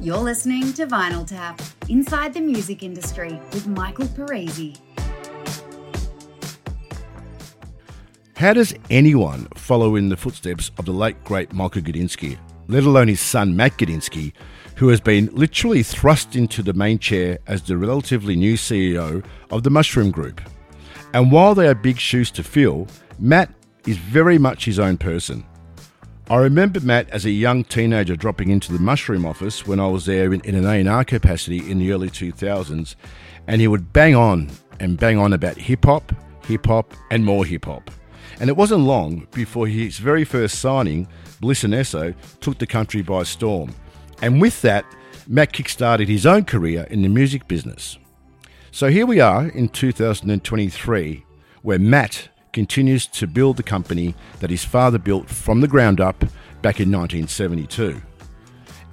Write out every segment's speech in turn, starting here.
You're listening to Vinyl Tap, inside the music industry with Michael Parisi. How does anyone follow in the footsteps of the late great Michael Gudinski, let alone his son Matt Gudinski, who has been literally thrust into the main chair as the relatively new CEO of the Mushroom Group? And while they are big shoes to fill, Matt is very much his own person. I remember Matt as a young teenager dropping into the mushroom office when I was there in, in an A&R capacity in the early 2000s, and he would bang on and bang on about hip hop, hip hop, and more hip hop. And it wasn't long before his very first signing, Bliss and Eso, took the country by storm. And with that, Matt kickstarted his own career in the music business. So here we are in 2023, where Matt continues to build the company that his father built from the ground up back in 1972.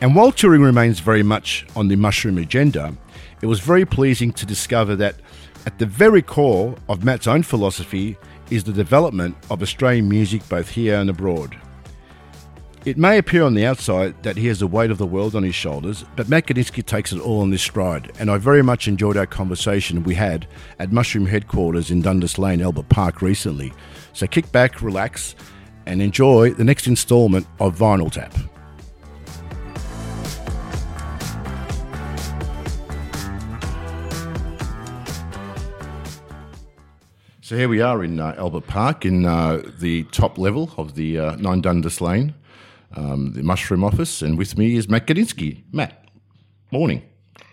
And while touring remains very much on the mushroom agenda, it was very pleasing to discover that at the very core of Matt's own philosophy is the development of Australian music both here and abroad. It may appear on the outside that he has the weight of the world on his shoulders, but Matt Gudinski takes it all in this stride, and I very much enjoyed our conversation we had at Mushroom headquarters in Dundas Lane, Albert Park recently. So kick back, relax, and enjoy the next instalment of Vinyl Tap. So here we are in uh, Albert Park in uh, the top level of the uh, 9 Dundas Lane um, the Mushroom Office, and with me is Matt Gudinski. Matt, morning.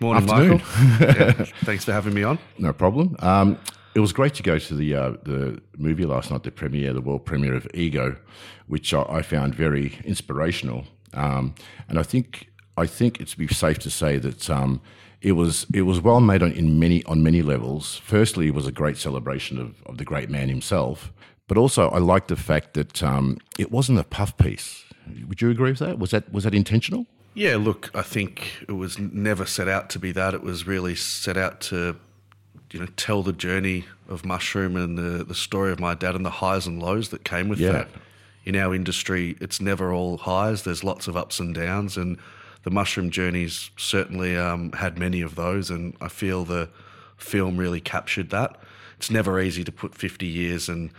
Morning, Afternoon. Michael. yeah, thanks for having me on. No problem. Um, it was great to go to the uh, the movie last night, the premiere, the world premiere of Ego, which I, I found very inspirational. Um, and I think I think it's be safe to say that um, it was it was well made on in many on many levels. Firstly, it was a great celebration of, of the great man himself, but also I liked the fact that um, it wasn't a puff piece. Would you agree with that? Was that was that intentional? Yeah, look, I think it was never set out to be that. It was really set out to, you know, tell the journey of mushroom and the the story of my dad and the highs and lows that came with Yeah. that. In our industry, it's never all highs. There's lots of ups and downs, and the mushroom journeys certainly um, had many of those. And I feel the film really captured that. It's never easy to put 50 years and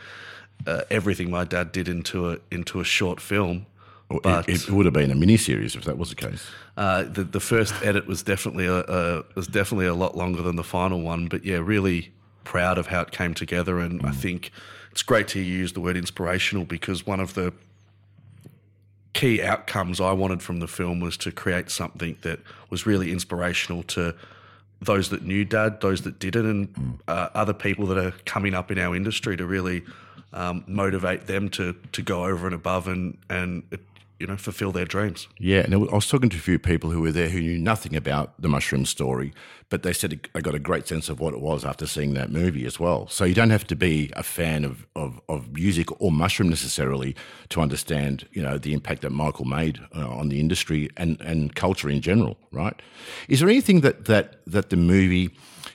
uh, everything my dad did into a into a short film. Or But it, it would have been a mini series if that was the case. uh, the the first edit was definitely a, a was definitely a lot longer than the final one, but yeah, really proud of how it came together, and I think it's great to use the word inspirational because one of the key outcomes I wanted from the film was to create something that was really inspirational to those that knew Dad, those that didn't, and uh, other people that are coming up in our industry to really um, motivate them to to go over and above and and you know fulfill their dreams. Yeah, and I was talking to a few people who were there who knew nothing about the mushroom story, but they said they got a great sense of what it was after seeing that movie as well. So you don't have to be a fan of, of, of music or mushroom necessarily to understand, you know, the impact that Michael made uh, on the industry and, and culture in general, right? Is there anything that that that the movie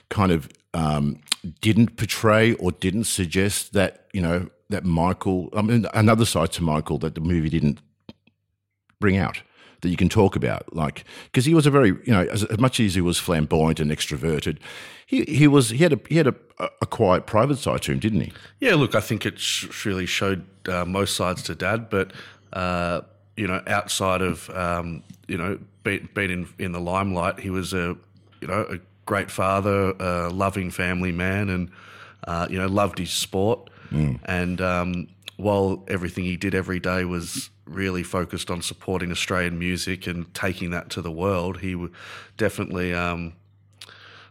kind of um, didn't portray or didn't suggest that you know that Michael? I mean, another side to Michael that the movie didn't bring out that you can talk about like because he was a very you know as, as much as he was flamboyant and extroverted he he was he had a he had a, a quiet private side to him didn't he Yeah, look, I think it really showed uh, most sides to Dad, but uh, you know, outside of um, you know being, being in in the limelight, he was a you know a great father, a loving family man, and uh, you know loved his sport. And um, while everything he did every day was really focused on supporting Australian music and taking that to the world, he w- definitely. Um,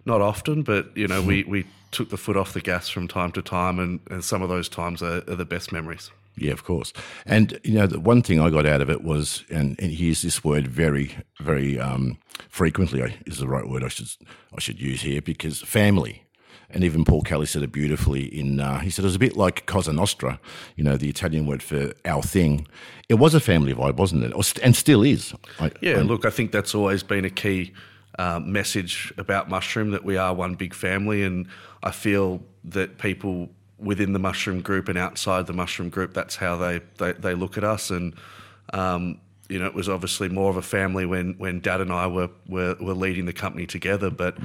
not often, but you know, we, we took the foot off the gas from time to time, and, and some of those times are, are the best memories. yeah of course and you know the one thing i got out of it was and, and he used this word very very um, frequently is the right word i should i should use here because family and even Paul Kelly said it beautifully. In uh, he said it was a bit like Cosa Nostra, you know, the Italian word for our thing. It was a family vibe, wasn't it? And still is. I, Yeah, I- look, I think that's always been a key uh, message about Mushroom that we are one big family, and I feel that people within the Mushroom group and outside the Mushroom group, that's how they they, they look at us, and um, you know, it was obviously more of a family when when Dad and I were were, were leading the company together. But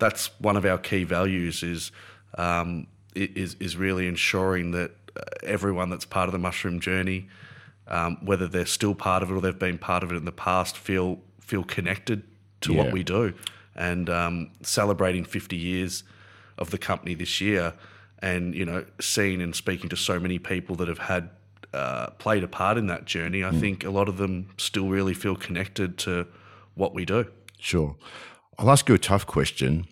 that's one of our key values is um, is is really ensuring that uh, everyone that's part of the mushroom journey, um, whether they're still part of it or they've been part of it in the past, feel feel connected to Yeah. what we do. And um, celebrating 50 years of the company this year, and you know, seeing and speaking to so many people that have had uh, played a part in that journey, I think a lot of them still really feel connected to what we do. Sure. I'll ask you a tough question.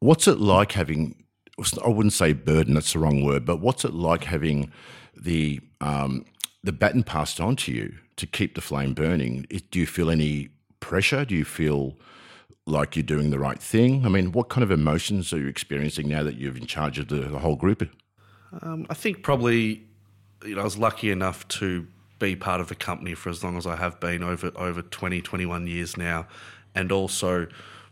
What's it like having, I wouldn't say burden, that's the wrong word, but what's it like having the, um, the baton passed on to you to keep the flame burning? It- Do you feel any pressure? Do you feel like you're doing the right thing? I mean, what kind of emotions are you experiencing now that you're in charge of the, the whole group? Um, I think probably, you know, I was lucky enough to be part of the company for as long as I have been over over 20, 21 years now, and also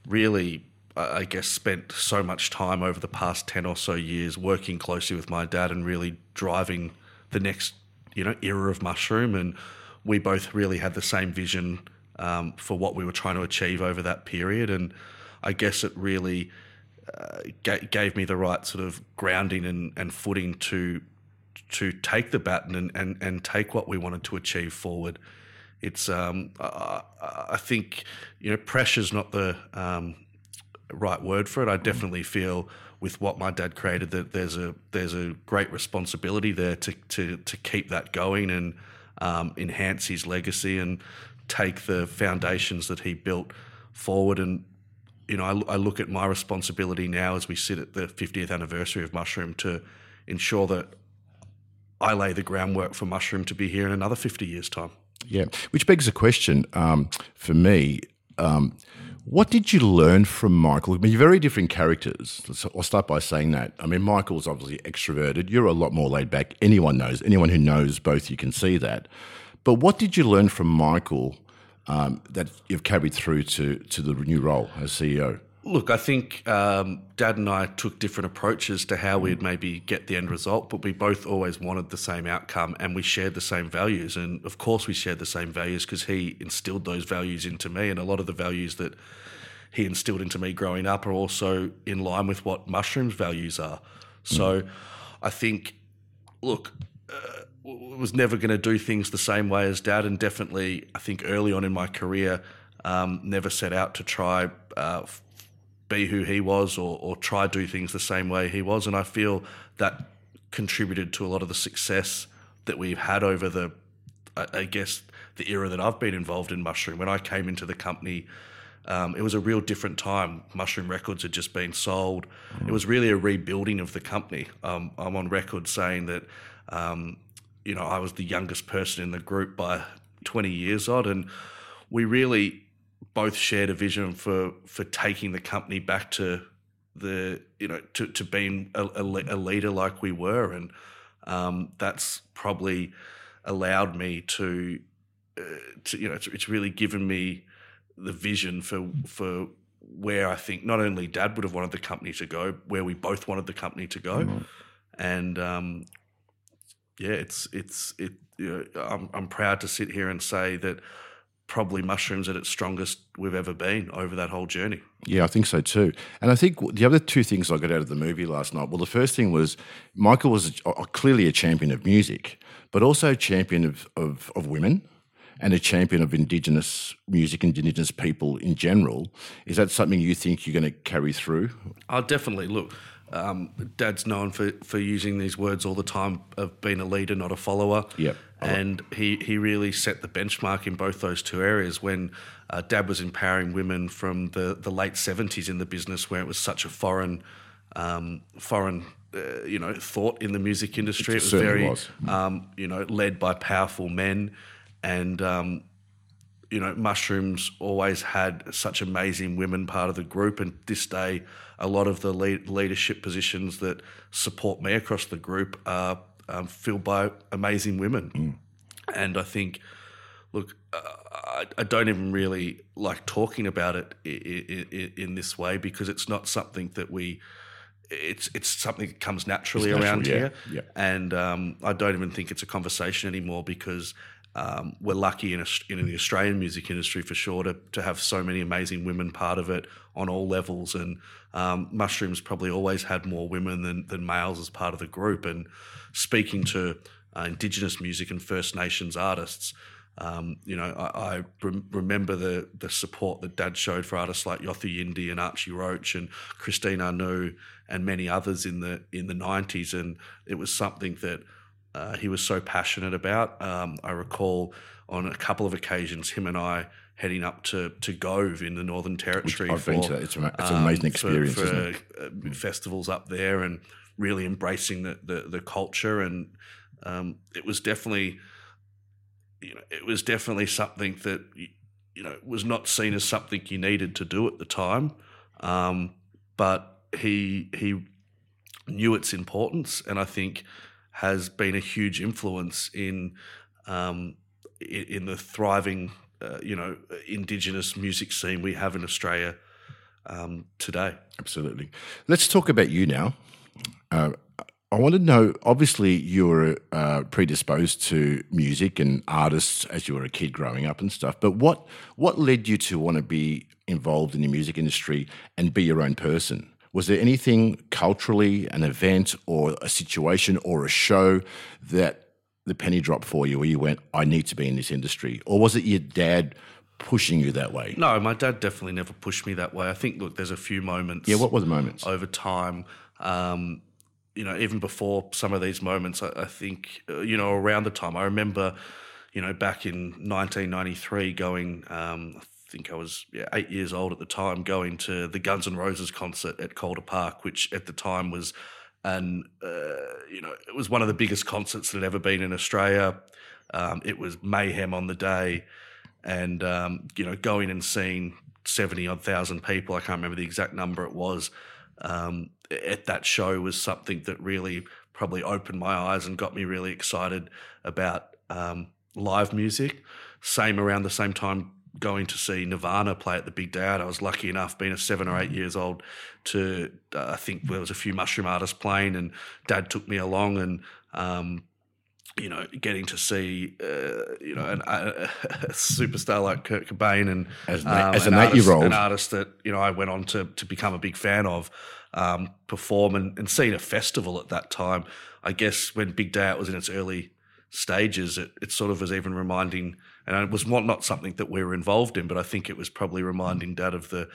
really, I guess, spent so much time over the past 10 or so years working closely with my dad and really driving the next, you know, era of mushroom. And we both really had the same vision um, for what we were trying to achieve over that period. And I guess it really uh, ga- gave me the right sort of grounding and, and footing to to take the baton and, and, and take what we wanted to achieve forward. It's um, I, I think you know pressure's not the um, right word for it. I definitely feel with what my dad created that there's a there's a great responsibility there to to to keep that going and um, enhance his legacy and take the foundations that he built forward and you know, I, I look at my responsibility now as we sit at the 50th anniversary of Mushroom to ensure that I lay the groundwork for Mushroom to be here in another 50 years' time. Yeah, which begs a question um, for me. Um, what did you learn from Michael? I mean, you're very different characters. I'll start by saying that. I mean, Michael's obviously extroverted. You're a lot more laid back. Anyone knows. Anyone who knows both, you can see that. But what did you learn from Michael um, that you've carried through to to the new role as CEO? Look, I think um, Dad and I took different approaches to how we'd maybe get the end result, but we both always wanted the same outcome and we shared the same values. And of course, we shared the same values because he instilled those values into me. And a lot of the values that he instilled into me growing up are also in line with what mushrooms' values are. So I think, look, uh, was never going to do things the same way as dad, and definitely, I think early on in my career, um, never set out to try uh, be who he was or, or try do things the same way he was. And I feel that contributed to a lot of the success that we've had over the, I, guess, the era that I've been involved in Mushroom. When I came into the company, um, it was a real different time. Mushroom Records had just been sold. It was really a rebuilding of the company. Um, I'm on record saying that, um, you know, I was the youngest person in the group by 20 years odd, and we really both shared a vision for for taking the company back to the you know to, to being a, a, leader like we were, and um, that's probably allowed me to, uh, to you know it's, it's really given me the vision for for where I think not only Dad would have wanted the company to go, where we both wanted the company to go, and um, yeah, it's it's it. You know, I'm I'm proud to sit here and say that probably mushrooms at its strongest we've ever been over that whole journey. Yeah, I think so too. And I think the other two things I got out of the movie last night. Well, the first thing was Michael was a, a- uh, clearly a champion of music, but also a champion of, of, of women and a champion of Indigenous music, Indigenous people in general. Is that something you think you're going to carry through? I'll definitely look. Um, Dad's known for, for using these words all the time of being a leader, not a follower. Yep. And he, he really set the benchmark in both those two areas when uh, Dad was empowering women from the, the late 70s in the business where it was such a foreign, um, foreign uh, you know, thought in the music industry. It was certainly very, was. Um, you know, led by powerful men. And um, you know, mushrooms always had such amazing women part of the group, and this day, a lot of the lead, leadership positions that support me across the group are um, filled by amazing women. And I think, look, uh, I, I don't even really like talking about it i- i- i- in this way because it's not something that we. It's it's something that comes naturally natural, around yeah, here, yeah. and um, I don't even think it's a conversation anymore because um, we're lucky in, in the Australian music industry for sure to, to have so many amazing women part of it on all levels. And um, Mushrooms probably always had more women than, than males as part of the group. And speaking to uh, Indigenous music and First Nations artists, um, you know, I, I rem- remember the the support that Dad showed for artists like Yothu Yindi and Archie Roach and Christine Anu and many others in the in the nineties, and it was something that uh, he was so passionate about. Um, I recall on a couple of occasions him and I heading up to to Gove in the Northern Territory. Which I've for, been to that. It's, it's an amazing um, experience, for, for uh, festivals up there, and really embracing the the, the culture, and um, it was definitely you know, it was definitely something that you know was not seen as something you needed to do at the time, um, but he he knew its importance, and I think has been a huge influence in um, in, the thriving uh, you know indigenous music scene we have in Australia um, today. Absolutely. Let's talk about you now. Uh, I want to know. Obviously, you were uh, predisposed to music and artists as you were a kid growing up and stuff. But what what led you to want to be involved in the music industry and be your own person? Was there anything culturally, an event, or a situation, or a show that the penny dropped for you, where you went, "I need to be in this industry," or was it your dad? pushing you that way? No, my dad definitely never pushed me that way. I think, look, there's a few moments. Yeah, what were the moments? Over time, um, you know, even before some of these moments, I, I think, uh, you know, around the time I remember, you know, back in 1993, going, um, think I was yeah, eight years old at the time, going to the Guns N' Roses concert at Calder Park, which at the time was, and uh, you know, it was one of the biggest concerts that had ever been in Australia. Um, it was mayhem on the day, and um, you know, going and seeing seventy odd thousand people. I can't remember the exact number it was um, at that show was something that really probably opened my eyes and got me really excited about um, live music. Same around the same time going to see Nirvana play at the Big Out. I was lucky enough, being a seven or eight years old, to uh, I think there was a few mushroom artists playing, and Dad took me along, and um, you know, getting to see, uh, you know, an, a, a, superstar like Kurt Cobain and as, um, as an, an eight-year-old, an artist that you know I went on to to become a big fan of, um, perform and, and seeing a festival at that time. I guess when Big Day Out was in its early stages, it, it sort of was even reminding, and it was not, not something that we were involved in, but I think it was probably reminding Dad of the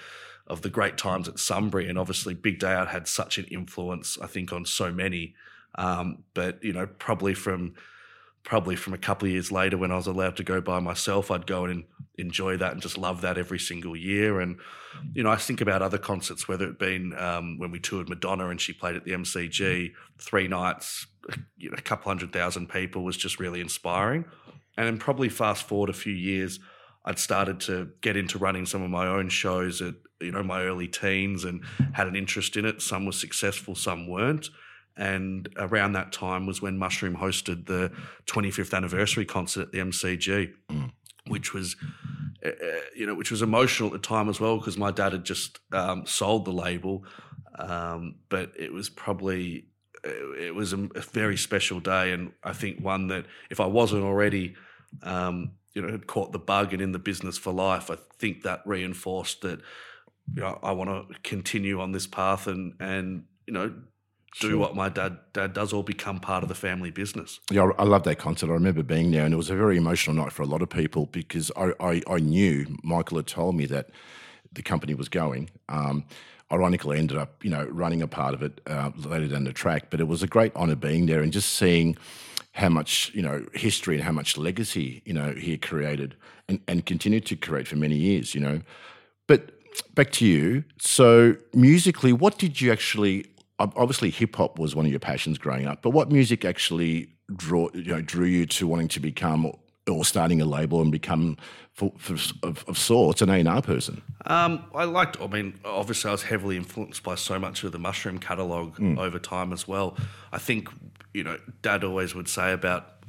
of the great times at Sunbury, and obviously Big Day Out had such an influence, I think, on so many. Um, but you know, probably from probably from a couple of years later when I was allowed to go by myself, I'd go and enjoy that and just love that every single year. And you know, I think about other concerts, whether it been um, when we toured Madonna and she played at the MCG three nights, you know, a couple hundred thousand people was just really inspiring. And then probably fast forward a few years, I'd started to get into running some of my own shows at you know my early teens and had an interest in it. Some were successful, some weren't and around that time was when Mushroom hosted the 25th anniversary concert at the MCG, mm. which was, uh, you know, which was emotional at the time as well because my dad had just um, sold the label, um, but it was probably it was a, very special day, and I think one that if I wasn't already. Um, you know, had caught the bug and in the business for life. I think that reinforced that you know, I want to continue on this path and and you know do sure. what my dad dad does or become part of the family business. Yeah, I love that concert. I remember being there, and it was a very emotional night for a lot of people because I, I, I knew Michael had told me that the company was going. Um, ironically, ended up you know running a part of it uh, later down the track, but it was a great honour being there and just seeing how much you know history and how much legacy you know he created and, and continued to create for many years. You know, but back to you. So musically, what did you actually obviously hip hop was one of your passions growing up, but what music actually draw you know drew you to wanting to become or starting a label and become for, for, of, of, sorts an A&R person? Um, I liked. I mean, obviously, I was heavily influenced by so much of the Mushroom catalog mm. over time as well. I think you know, Dad always would say about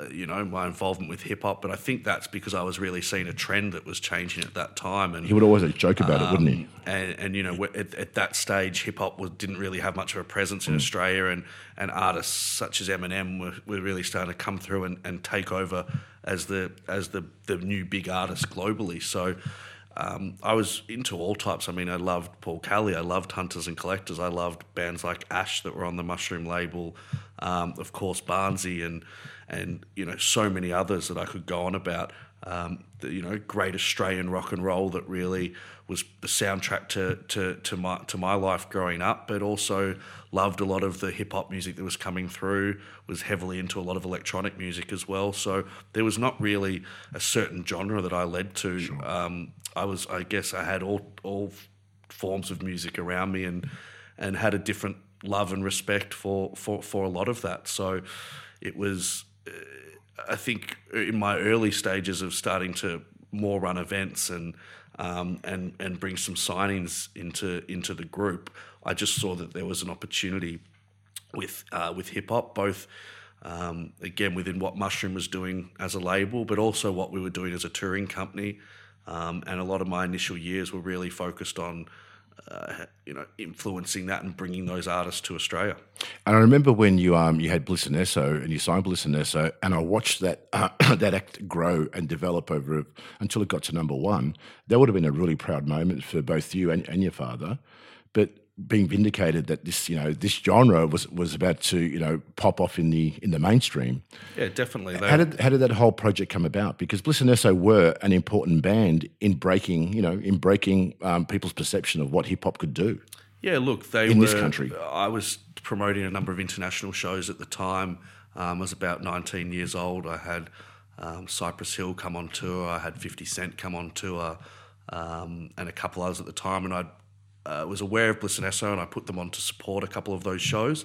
uh, you know my involvement with hip hop, but I think that's because I was really seeing a trend that was changing at that time. And he would always joke about um, it, wouldn't he? Um, and, and you know, at, at that stage, hip hop didn't really have much of a presence in mm. Australia, and and artists such as Eminem were, were really starting to come through and, and take over as the as the the new big artist globally. So. Um, I was into all types. I mean, I loved Paul Kelly. I loved Hunters and Collectors. I loved bands like Ash that were on the Mushroom label. Um, of course, Barnsey and and you know so many others that I could go on about. Um, the, you know, great Australian rock and roll that really was the soundtrack to, to, to my to my life growing up, but also loved a lot of the hip hop music that was coming through. Was heavily into a lot of electronic music as well. So there was not really a certain genre that I led to. Sure. Um, I was, I guess, I had all all forms of music around me, and and had a different love and respect for for for a lot of that. So it was. Uh, I think in my early stages of starting to more run events and um, and and bring some signings into into the group, I just saw that there was an opportunity with uh, with hip hop, both um, again within what Mushroom was doing as a label, but also what we were doing as a touring company. Um, and a lot of my initial years were really focused on uh, you know, influencing that and bringing those artists to Australia. And I remember when you um you had Bliss and Eso and you signed Bliss and Eso, and I watched that uh, that act grow and develop over until it got to number one. That would have been a really proud moment for both you and, and your father. But being vindicated that this you know this genre was was about to you know pop off in the in the mainstream. Yeah, definitely. How did how did that whole project come about? Because Bliss and Eso were an important band in breaking you know in breaking um, people's perception of what hip hop could do. Yeah, look, they in were, this country. I was promoting a number of international shows at the time. Um, I was about 19 years old. I had um, Cypress Hill come on tour. I had 50 Cent come on tour. Um, and a couple others at the time, and I'd uh, was aware of Bliss and Eso, and I put them on to support a couple of those shows,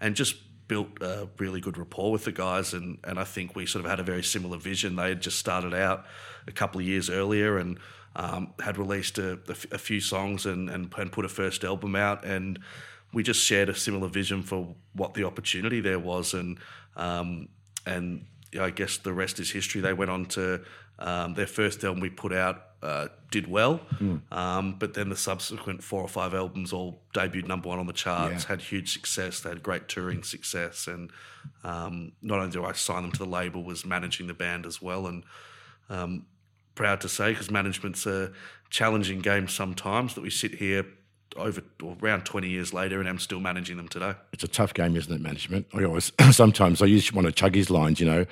and just built a really good rapport with the guys. And, and I think we sort of had a very similar vision. They had just started out a couple of years earlier and um, had released a, a, few songs and, and, and put a first album out. And we just shared a similar vision for what the opportunity there was. And um, and I guess the rest is history. They went on to um, their first album we put out uh, did well, mm. um, but then the subsequent four or five albums all debuted number one on the charts, yeah. had huge success. They had great touring success, and um, not only do I sign them to the label, was managing the band as well, and um, proud to say because management's a challenging game sometimes that we sit here over around 20 years later and I'm still managing them today. It's a tough game, isn't it, management? I always, sometimes I use one of Chuggy's lines, you know, you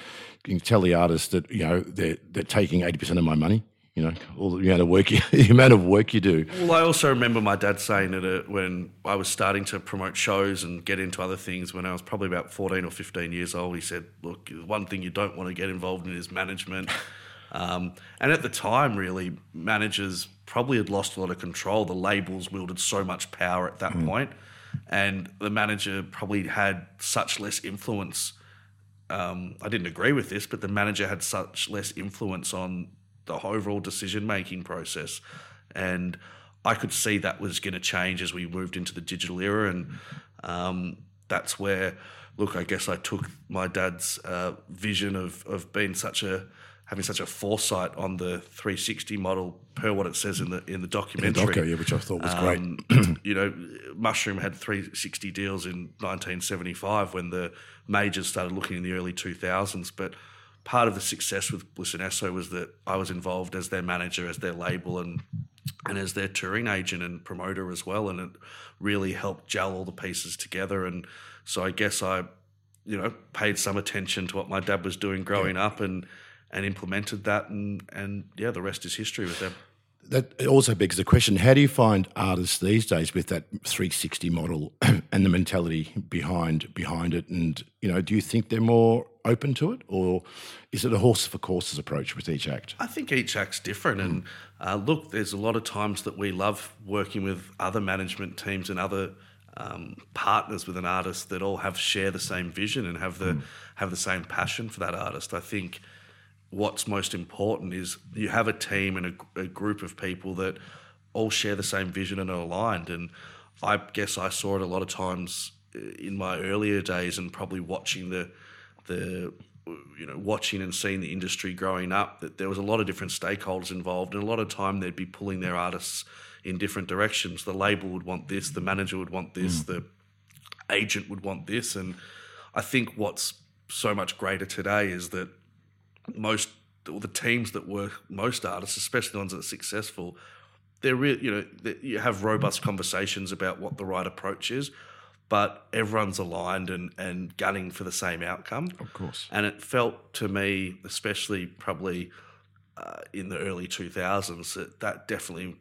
can tell the artist that, you know, they're, they're taking 80% of my money you know, all the amount of work you, the amount of work you do. Well, I also remember my dad saying it uh, when I was starting to promote shows and get into other things when I was probably about 14 or 15 years old. He said, look, one thing you don't want to get involved in is management. Um, and at the time, really, managers probably had lost a lot of control. The labels wielded so much power at that mm. point, and the manager probably had such less influence. Um, I didn't agree with this, but the manager had such less influence on the overall decision making process. And I could see that was going to change as we moved into the digital era. And um, that's where, look, I guess I took my dad's uh, vision of, of being such a having such a foresight on the 360 model per what it says in the in the documentary, in the yeah, which I thought was um, great. you know, Mushroom had 360 deals in 1975 when the majors started looking in the early 2000s, but part of the success with Bliss and Eso was that I was involved as their manager, as their label, and and as their touring agent and promoter as well. And it really helped gel all the pieces together. And so I guess I, you know, paid some attention to what my dad was doing growing yeah. up and and implemented that. And and yeah, the rest is history with them. That also begs the question: How do you find artists these days with that 360 model and the mentality behind behind it? And you know, do you think they're more open to it, or is it a horse for courses approach with each act? I think each act's different, and uh, look, there's a lot of times that we love working with other management teams and other um, partners with an artist that all have share the same vision and have the mm. have the same passion for that artist. I think what's most important is you have a team and a, a, group of people that all share the same vision and are aligned. And I guess I saw it a lot of times uh, in my earlier days and probably watching the the you know watching and seeing the industry growing up that there was a lot of different stakeholders involved and a lot of time they'd be pulling their artists in different directions the label would want this the manager would want this mm. the agent would want this and i think what's so much greater today is that most or the teams that work most artists, especially the ones that are successful, they're real. You know, you have robust conversations about what the right approach is, but everyone's aligned and and gunning for the same outcome. Of course. And it felt to me, especially probably uh, in the early two thousands, that that definitely.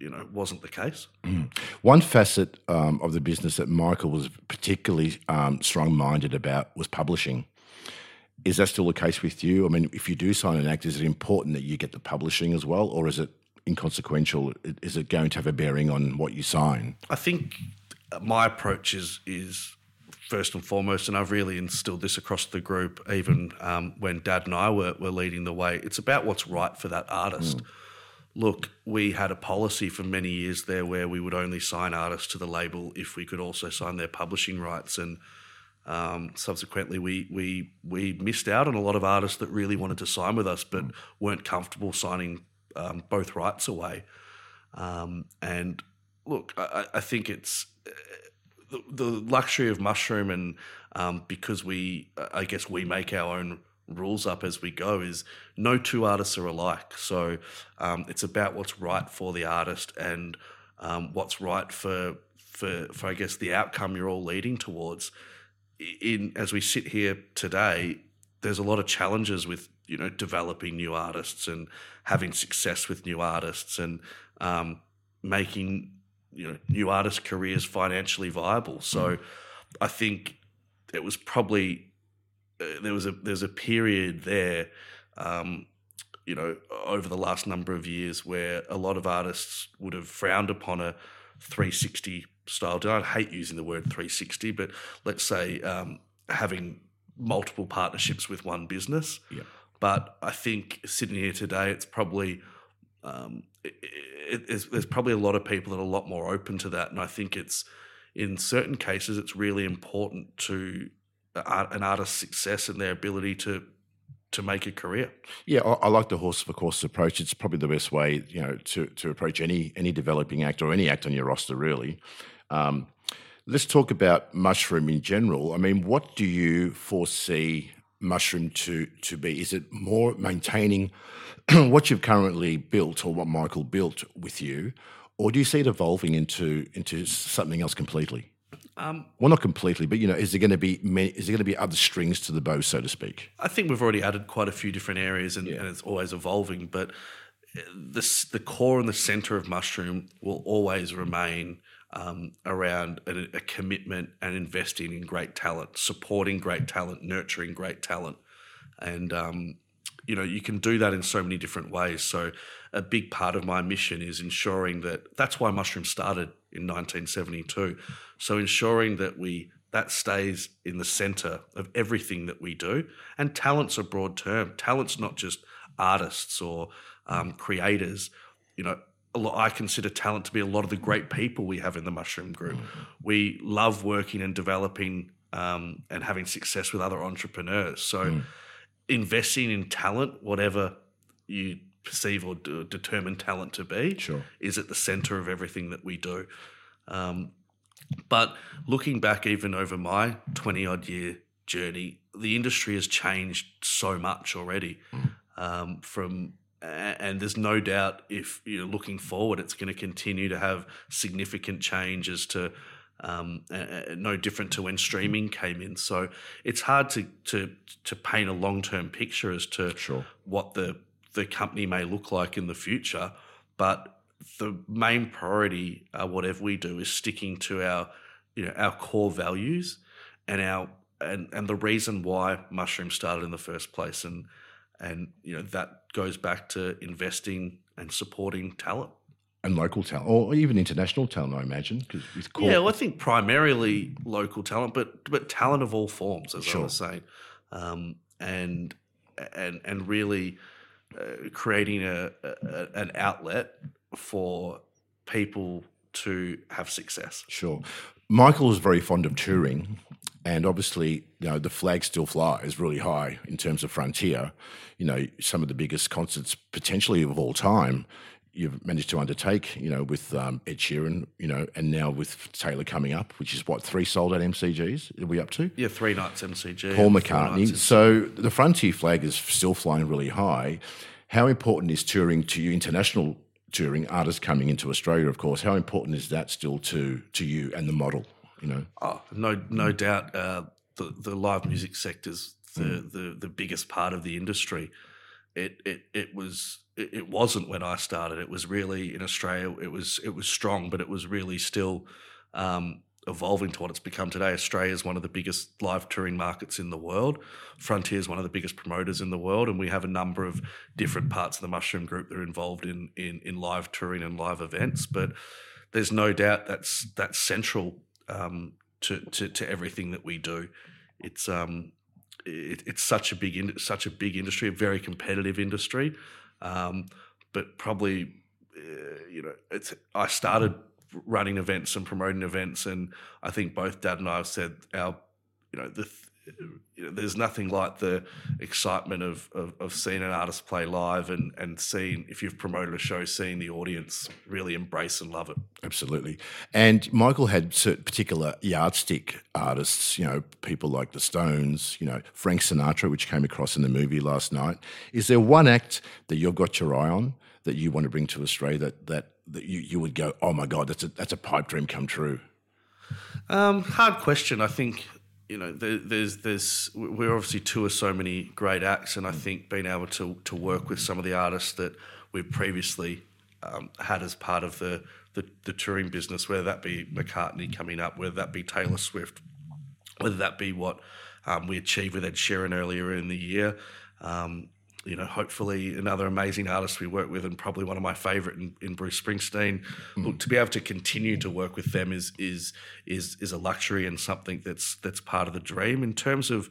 You know, wasn't the case. Mm. One facet um, of the business that Michael was particularly um, strong-minded about was publishing. Is that still the case with you? I mean, if you do sign an act, is it important that you get the publishing as well, or is it inconsequential? Is it going to have a bearing on what you sign? I think my approach is is first and foremost, and I've really instilled this across the group, even um, when Dad and I were, were leading the way. It's about what's right for that artist. Mm. Look, we had a policy for many years there where we would only sign artists to the label if we could also sign their publishing rights, and um, subsequently we we we missed out on a lot of artists that really wanted to sign with us, but mm. weren't comfortable signing um, both rights away. Um, and look, I, I think it's the, the, luxury of mushroom, and um, because we, I guess, we make our own rules up as we go. Is no two artists are alike, so um, it's about what's right for the artist and um, what's right for for for I guess the outcome you're all leading towards. In as we sit here today, there's a lot of challenges with you know developing new artists and having success with new artists and um, making you know new artist careers financially viable. So mm. I think it was probably uh, there was a there's a period there, um, you know, over the last number of years where a lot of artists would have frowned upon a 360 style. I hate using the word 360, but let's say um, having multiple partnerships with one business. Yeah. But I think sitting here today, it's probably um, it, it, there's probably a lot of people that are a lot more open to that, and I think it's in certain cases it's really important to an artist's success and their ability to to make a career. Yeah, I, I like the horse for course approach. It's probably the best way, you know, to to approach any any developing act or any act on your roster, really. Um, let's talk about mushroom in general. I mean, what do you foresee mushroom to to be? Is it more maintaining what you've currently built or what Michael built with you, or do you see it evolving into into something else completely? Um, well, not completely, but you know, is there going to be many, is there going to be other strings to the bow, so to speak? I think we've already added quite a few different areas, and, yeah. and it's always evolving. But the the core and the center of mushroom will always remain um, around a, a, commitment and investing in great talent, supporting great talent, nurturing great talent, and um, you know you can do that in so many different ways. So a big part of my mission is ensuring that that's why Mushroom started in 1972. So ensuring that we that stays in the center of everything that we do. And talent's a broad term. Talent's not just artists or um, creators. You know, I consider talent to be a lot of the great people we have in the Mushroom Group. Mm-hmm. We love working and developing um, and having success with other entrepreneurs. So, mm. investing in talent, whatever you perceive or do, determine talent to be, sure. is at the center of everything that we do. Um, but looking back, even over my 20 odd year journey, the industry has changed so much already. Mm. Um, from and there's no doubt if you're looking forward, it's going to continue to have significant changes to um, uh, no different to when streaming came in. So it's hard to to to paint a long term picture as to sure. what the the company may look like in the future. But the main priority, uh, whatever we do, is sticking to our you know our core values and our and and the reason why mushroom started in the first place and and you know that goes back to investing and supporting talent and local talent, or even international talent, I imagine. Because yeah, well, I think primarily local talent, but but talent of all forms, as sure. I was saying, um, and and and really uh, creating a, a, an outlet for people to have success. Sure, Michael is very fond of touring, and obviously, you know, the flag still flies really high in terms of frontier. You know, some of the biggest concerts potentially of all time you've managed to undertake, you know, with um, Ed Sheeran, you know, and now with Taylor coming up, which is what three sold out MCGs. Are we up to? Yeah, three nights MCG. Paul McCartney. So the frontier flag is still flying really high. How important is touring to you, international touring, artists coming into Australia, of course? How important is that still to to you and the model? You know, Oh, no, no doubt. Uh, the the live music sector's the, Mm. the the biggest part of the industry. It it it was it, it wasn't when I started. It was really in Australia. It was it was strong, but it was really still um, evolving to what it's become today. Australia is one of the biggest live touring markets in the world. Frontier is one of the biggest promoters in the world, and we have a number of different parts of the Mushroom Group that are involved in in, in live touring and live events. But there's no doubt that's that's central um, to, to to everything that we do. It's um, it, it's such a big in, such a big industry, a very competitive industry, um, but probably uh, you know it's. I started running events and promoting events, and I think both Dad and I have said our you know the. You know, there's nothing like the excitement of, of, of seeing an artist play live and, and seeing, if you've promoted a show, seeing the audience really embrace and love it. absolutely. And Michael had certain particular yardstick artists, you know, people like the Stones, you know, Frank Sinatra, which came across in the movie last night. Is there one act that you've got your eye on that you want to bring to Australia that that, that you, you would go, oh my God, that's a that's a pipe dream come true? Um, hard question. I think you know there, there's there's we're obviously tour so many great acts, and I think being able to to work with some of the artists that we've previously um, had as part of the, the the touring business, whether that be McCartney coming up, whether that be Taylor Swift, whether that be what um, we achieved with Ed Sheeran earlier in the year. Um, you know, hopefully another amazing artist we work with, and probably one of my favourite in, in Bruce Springsteen. Look, to be able to continue to work with them is is is is a luxury and something that's that's part of the dream. In terms of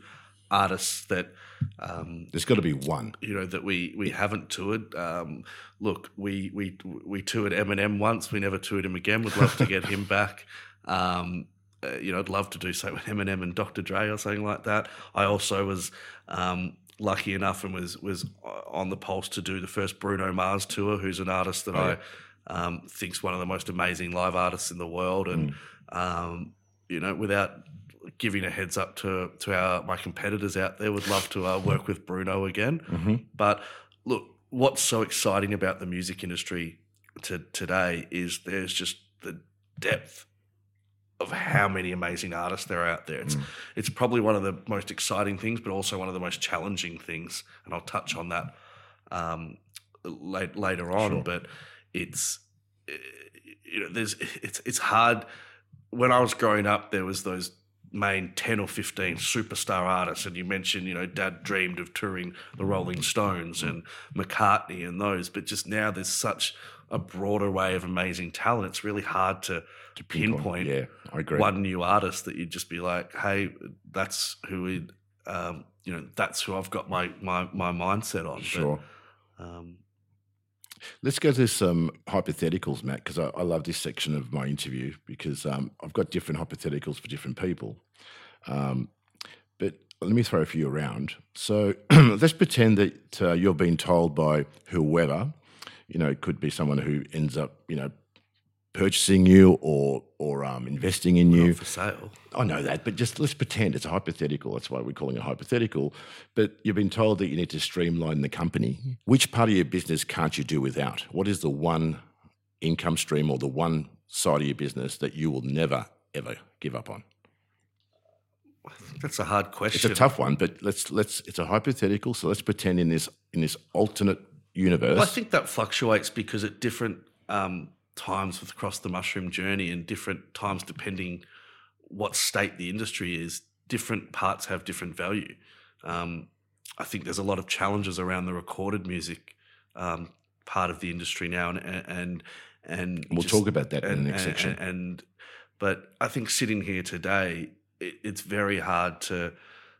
artists that um, There's got to be one. you know that we we haven't toured. Um, look, we we we toured Eminem once. We never toured him again. Would love to get him back. Um, uh, you know, I'd love to do so with Eminem and Dr. Dre or something like that. I also was um, lucky enough and was was on the pulse to do the first Bruno Mars tour, who's an artist that I um, think's one of the most amazing live artists in the world, and um, you know, without giving a heads up to to our my competitors out there, would love to uh, work with Bruno again. But look, what's so exciting about the music industry to today is there's just the depth of how many amazing artists there are out there. It's it's probably one of the most exciting things, but also one of the most challenging things, and I'll touch on that um, late, later on. Sure. But it's eh, you know there's it's it's hard. When I was growing up, there was those main 10 or 15 superstar artists and you mentioned you know dad dreamed of touring the rolling stones and mccartney and those but just now there's such a broader way of amazing talent it's really hard to pinpoint Yeah, I agree. one new artist that you'd just be like hey that's who we um, you know that's who i've got my my, my mindset on But, Sure. um, Let's go to some hypotheticals, Matt, because I, I love this section of my interview because um, I've got different hypotheticals for different people. Um, but let me throw a few around. So let's pretend that uh, you're being told by whoever, you know, it could be someone who ends up, you know, purchasing you or or um, investing in you. for sale I know that, but just let's pretend it's a hypothetical. That's why we're calling it hypothetical. But you've been told that you need to streamline the company. Which part of your business can't you do without? What is the one income stream or the one side of your business that you will never ever give up on? that's a hard question. It's a tough one, but let's let's it's a hypothetical. So let's pretend in this in this alternate universe. Well, I think that fluctuates because at different um, times with across the mushroom journey and different times depending what state the industry is, different parts have different value. Um, I think there's a lot of challenges around the recorded music um, part of the industry now, and and and we'll just- talk about that in the next and- section. And, and- but I think sitting here today, it, it's very hard to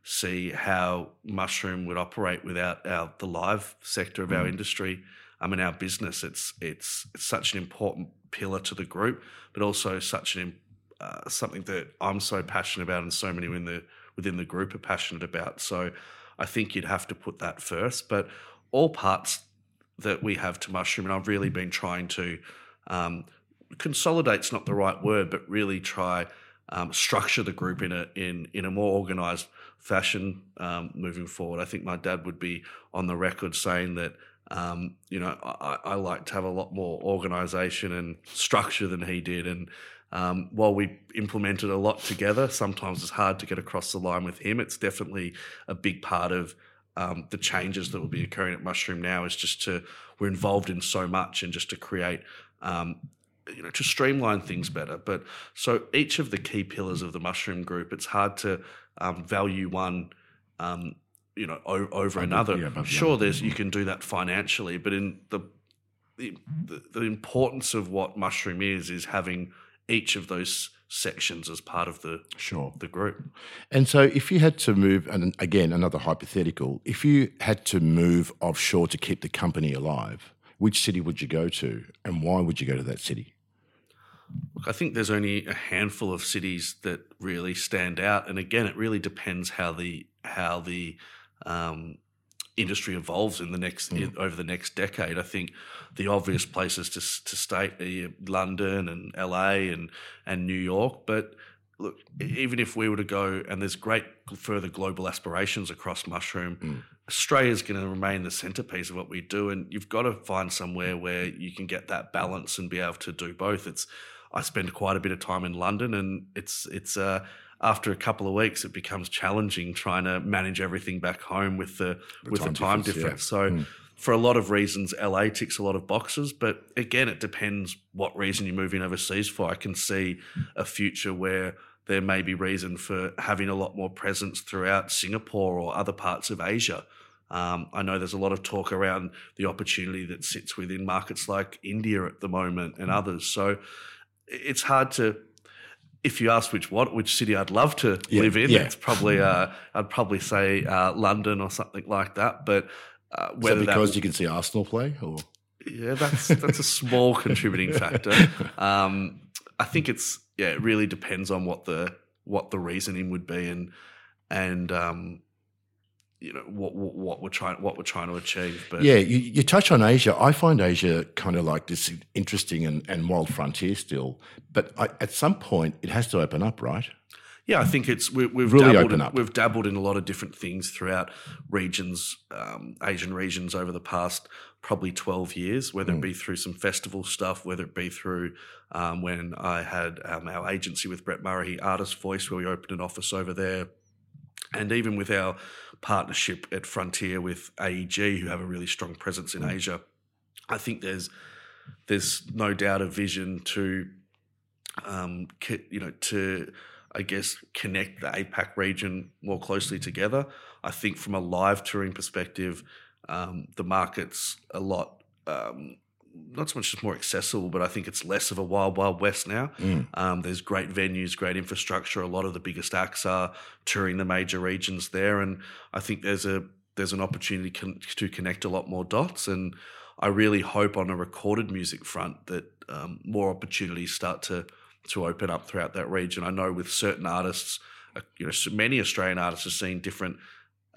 see how mushroom would operate without our the live sector of our Mm. industry. I mean, our business. It's it's it's such an important pillar to the group, but also such an uh, something that I'm so passionate about, and so many in the within the group are passionate about. So I think you'd have to put that first. But all parts that we have to mushroom, and I've really been trying to um, consolidate's not the right word, but really try um, structure the group in a in in a more organised fashion um, moving forward. I think my dad would be on the record saying that. Um, you know, I, I, like to have a lot more organisation and structure than he did, and um, while we implemented a lot together, sometimes it's hard to get across the line with him. It's definitely a big part of um, the changes that will be occurring at Mushroom now. Is just to we're involved in so much, and just to create um, you know to streamline things better. But so each of the key pillars of the mushroom group, it's hard to um, value one. You know, o- over another. Yeah, sure, there's you can do that financially, but in the, the the importance of what mushroom is is having each of those sections as part of the sure the group. And so, if you had to move, and again, another hypothetical, if you had to move offshore to keep the company alive, which city would you go to, and why would you go to that city? Look, I think there's only a handful of cities that really stand out, and again, it really depends how the how the um, industry evolves in the next mm. in, over the next decade. I think the obvious places to to state are London and LA and and New York, but look, even if we were to go, and there's great further global aspirations across Mushroom, mm. Australia is going to remain the centerpiece of what we do, and you've got to find somewhere where you can get that balance and be able to do both. It's I spend quite a bit of time in London, and it's it's uh, after a couple of weeks, it becomes challenging trying to manage everything back home with the, the with time the time difference. difference. So. Mm. For a lot of reasons, LA ticks a lot of boxes, but again, it depends what reason you're moving overseas for. I can see a future where there may be reason for having a lot more presence throughout Singapore or other parts of Asia. Um, I know there's a lot of talk around the opportunity that sits within markets like India at the moment and hmm. others. So it's hard to if you ask which what which city I'd love to yeah, live in, yeah. it's probably uh, I'd probably say uh, London or something like that. But uh, whether because that, you can see Arsenal play, or yeah, that's that's a small contributing factor. Um, I think it's yeah, it really depends on what the what the reasoning would be, and and um, you know what, what, what we're trying what we're trying to achieve. But yeah, you, you touch on Asia. I find Asia kind of like this interesting and, and wild frontier still. But I, at some point, it has to open up, right? Yeah, I think it's we, have really dabbled in, we've dabbled in a lot of different things throughout regions, um, Asian regions over the past probably twelve years. Whether mm. it be through some festival stuff, whether it be through um, when I had um, our agency with Brett Murray, Artist Voice, where we opened an office over there and even with our partnership at Frontier with AEG, who have a really strong presence in mm. Asia, I think there's there's no doubt a vision to, um, you know, to I guess connect the APAC region more closely together. I think from a live touring perspective, um, the market's a lot um, not so much just more accessible, but I think it's less of a wild, wild west now. Mm. Um, there's great venues, great infrastructure. A lot of the biggest acts are touring the major regions there, and I think there's a there's an opportunity con- to connect a lot more dots. And I really hope on a recorded music front that um, more opportunities start to to open up throughout that region. I know with certain artists, uh, you know, many Australian artists are seeing different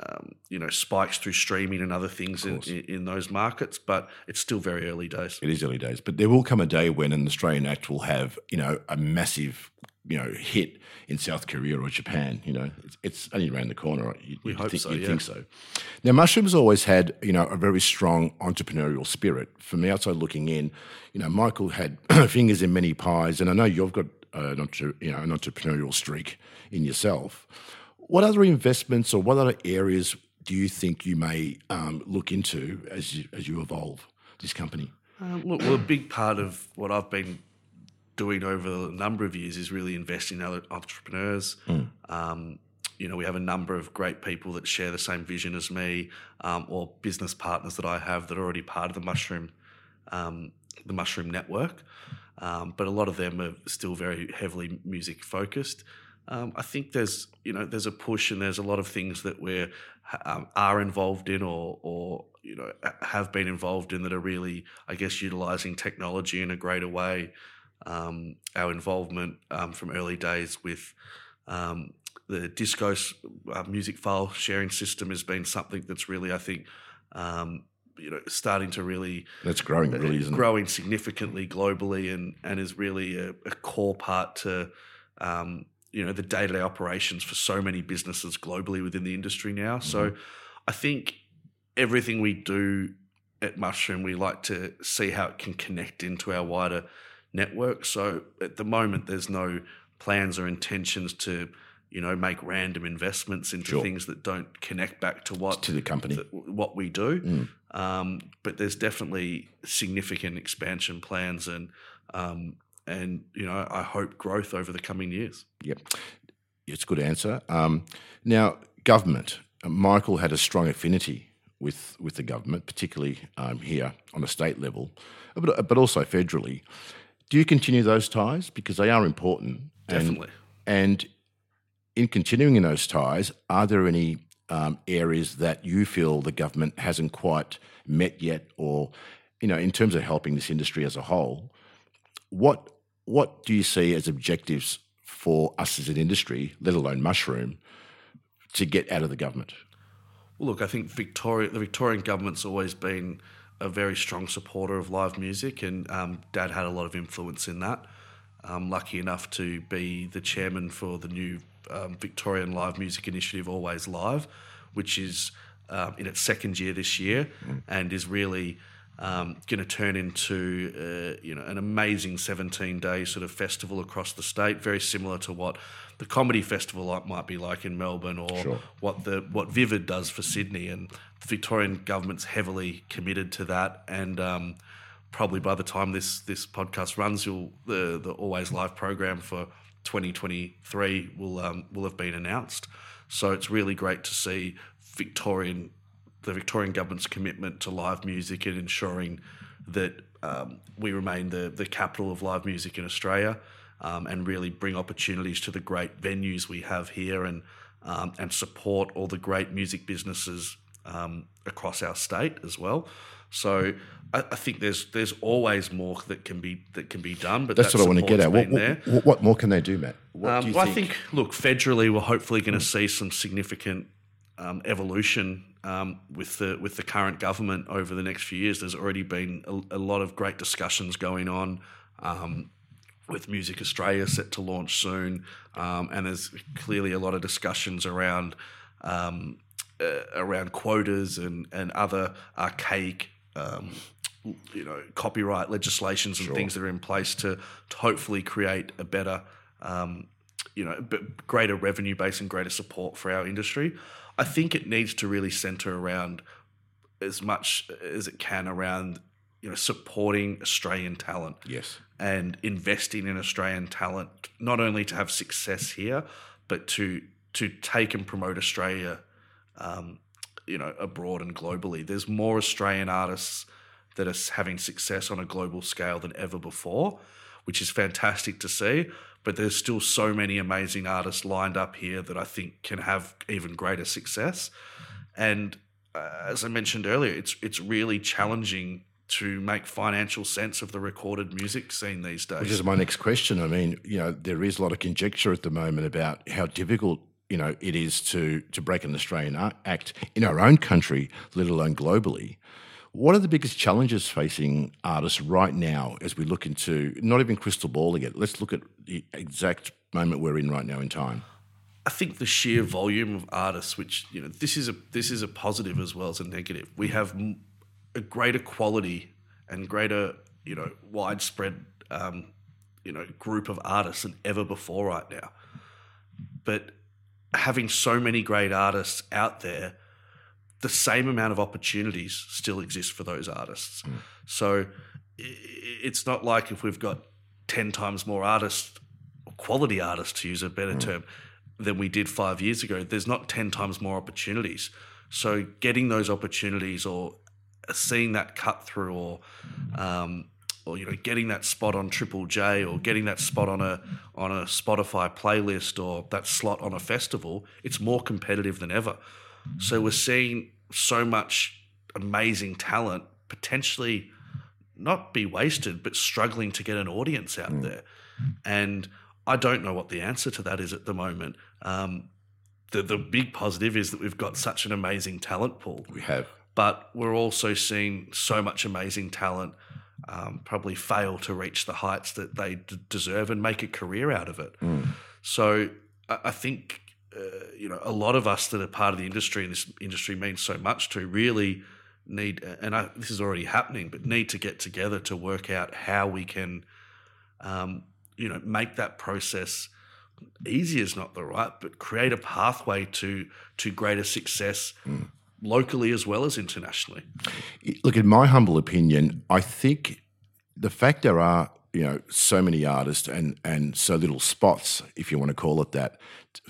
um, you know spikes through streaming and other things in, in, those markets, but it's still very early days. It is early days, but there will come a day when an Australian act will have you know a massive you know hit in South Korea or Japan. You know, it's, it's only around the corner. You, we hope think, so. You yeah. think so. Now, mushrooms always had you know a very strong entrepreneurial spirit. From the outside looking in, you know, Michael had fingers in many pies, and I know you've got uh, an, you know, an entrepreneurial streak in yourself. What other investments or what other areas do you think you may um, look into as you, as you evolve this company? Um, look, well, a big part of what I've been doing over a number of years is really investing in other entrepreneurs. Mm. Um, you know, we have a number of great people that share the same vision as me, um, or business partners that I have that are already part of the mushroom, um, the mushroom network. Um, but a lot of them are still very heavily music focused. Um, I think there's you know there's a push and there's a lot of things that we um, are involved in or or you know have been involved in that are really I guess utilizing technology in a greater way. Um, our involvement um, from early days with um, the Disco uh, music file sharing system has been something that's really I think um, you know starting to really That's growing, really, isn't it? growing significantly globally and and is really a, a core part to um, you know the day to day operations for so many businesses globally within the industry now. So I think everything we do at Mushroom, we like to see how it can connect into our wider network. So at the moment, there's no plans or intentions to you know make random investments into Sure. things that don't connect back to what To the company. th- what we do. Um, but there's definitely significant expansion plans and um, and you know I hope growth over the coming years. Yep. It's a good answer. Um, now, government. Uh, Michael had a strong affinity with, with the government, particularly um, here on a state level, but, but also federally. Do you continue those ties? Because they are important. And- Definitely. And, in continuing in those ties, are there any um, areas that you feel the government hasn't quite met yet, or you know, in terms of helping this industry as a whole, what what do you see as objectives for us as an industry, let alone mushroom, to get out of the government? Well, look, I think Victoria, the Victorian government's always been a very strong supporter of live music, and um, Dad had a lot of influence in that. I'm lucky enough to be the chairman for the new um, Victorian Live Music Initiative, Always Live, which is um, in its second year this year, and is really um, going to turn into uh, you know an amazing 17 day sort of festival across the state, very similar to what the comedy festival might be like in Melbourne, or Sure. what the what Vivid does for Sydney, and the Victorian government's heavily committed to that. And um, probably by the time this this podcast runs, you'll the the Always Live program for 2023 will um, will have been announced. So it's really great to see Victorian the Victorian government's commitment to live music and ensuring that um, we remain the the capital of live music in Australia, um, and really bring opportunities to the great venues we have here, and um, and support all the great music businesses um, across our state as well. So I, I think there's there's always more that can be that can be done, but That's that what I want to get at. What, what, what more can they do, Matt? What Um, do you well, think? I think, look, federally, we're hopefully going to see some significant um, evolution um, with the with the current government over the next few years. There's already been a, a lot of great discussions going on. Um, with Music Australia set to launch soon, um, and there's clearly a lot of discussions around um, uh, around quotas and and other archaic, um, you know, copyright legislations and things that are in place to, to hopefully create a better, um, you know, b- greater revenue base and greater support for our industry. I think it needs to really centre around as much as it can around you know supporting Australian talent yes. and investing in Australian talent, not only to have success here, but to to take and promote Australia, um, you know, abroad and globally. There's more Australian artists that are having success on a global scale than ever before, which is fantastic to see. But there's still so many amazing artists lined up here that I think can have even greater success. And uh, as I mentioned earlier, it's it's really challenging to make financial sense of the recorded music scene these days. Which is my next question. I mean, you know, there is a lot of conjecture at the moment about how difficult you know it is to to break an Australian act in our own country, let alone globally. What are the biggest challenges facing artists right now as we look into not even crystal balling it? Let's look at the exact moment we're in right now in time. I think the sheer volume of artists, which you know, this is a this is a positive as well as a negative. We have a greater quality and greater, you know, widespread, um, you know, group of artists than ever before right now. But having so many great artists out there, the same amount of opportunities still exist for those artists. So i- i- it's not like if we've got 10 times more artists, or quality artists to use a better term, than we did five years ago. There's not 10 times more opportunities. So getting those opportunities or seeing that cut through or um, or you know getting that spot on Triple J or getting that spot on a on a Spotify playlist or that slot on a festival, it's more competitive than ever. So we're seeing so much amazing talent potentially not be wasted, but struggling to get an audience out there. And I don't know what the answer to that is at the moment. Um, the the big positive is that we've got such an amazing talent pool. We have but we're also seeing so much amazing talent um, probably fail to reach the heights that they d- deserve and make a career out of it. So I, I think uh, you know a lot of us that are part of the industry and this industry means so much to really need and I, this is already happening but need to get together to work out how we can um, you know make that process easy is not the right but create a pathway to to greater success locally as well as internationally. Look, in my humble opinion, I think the fact there are you know so many artists and and so little spots, if you want to call it that,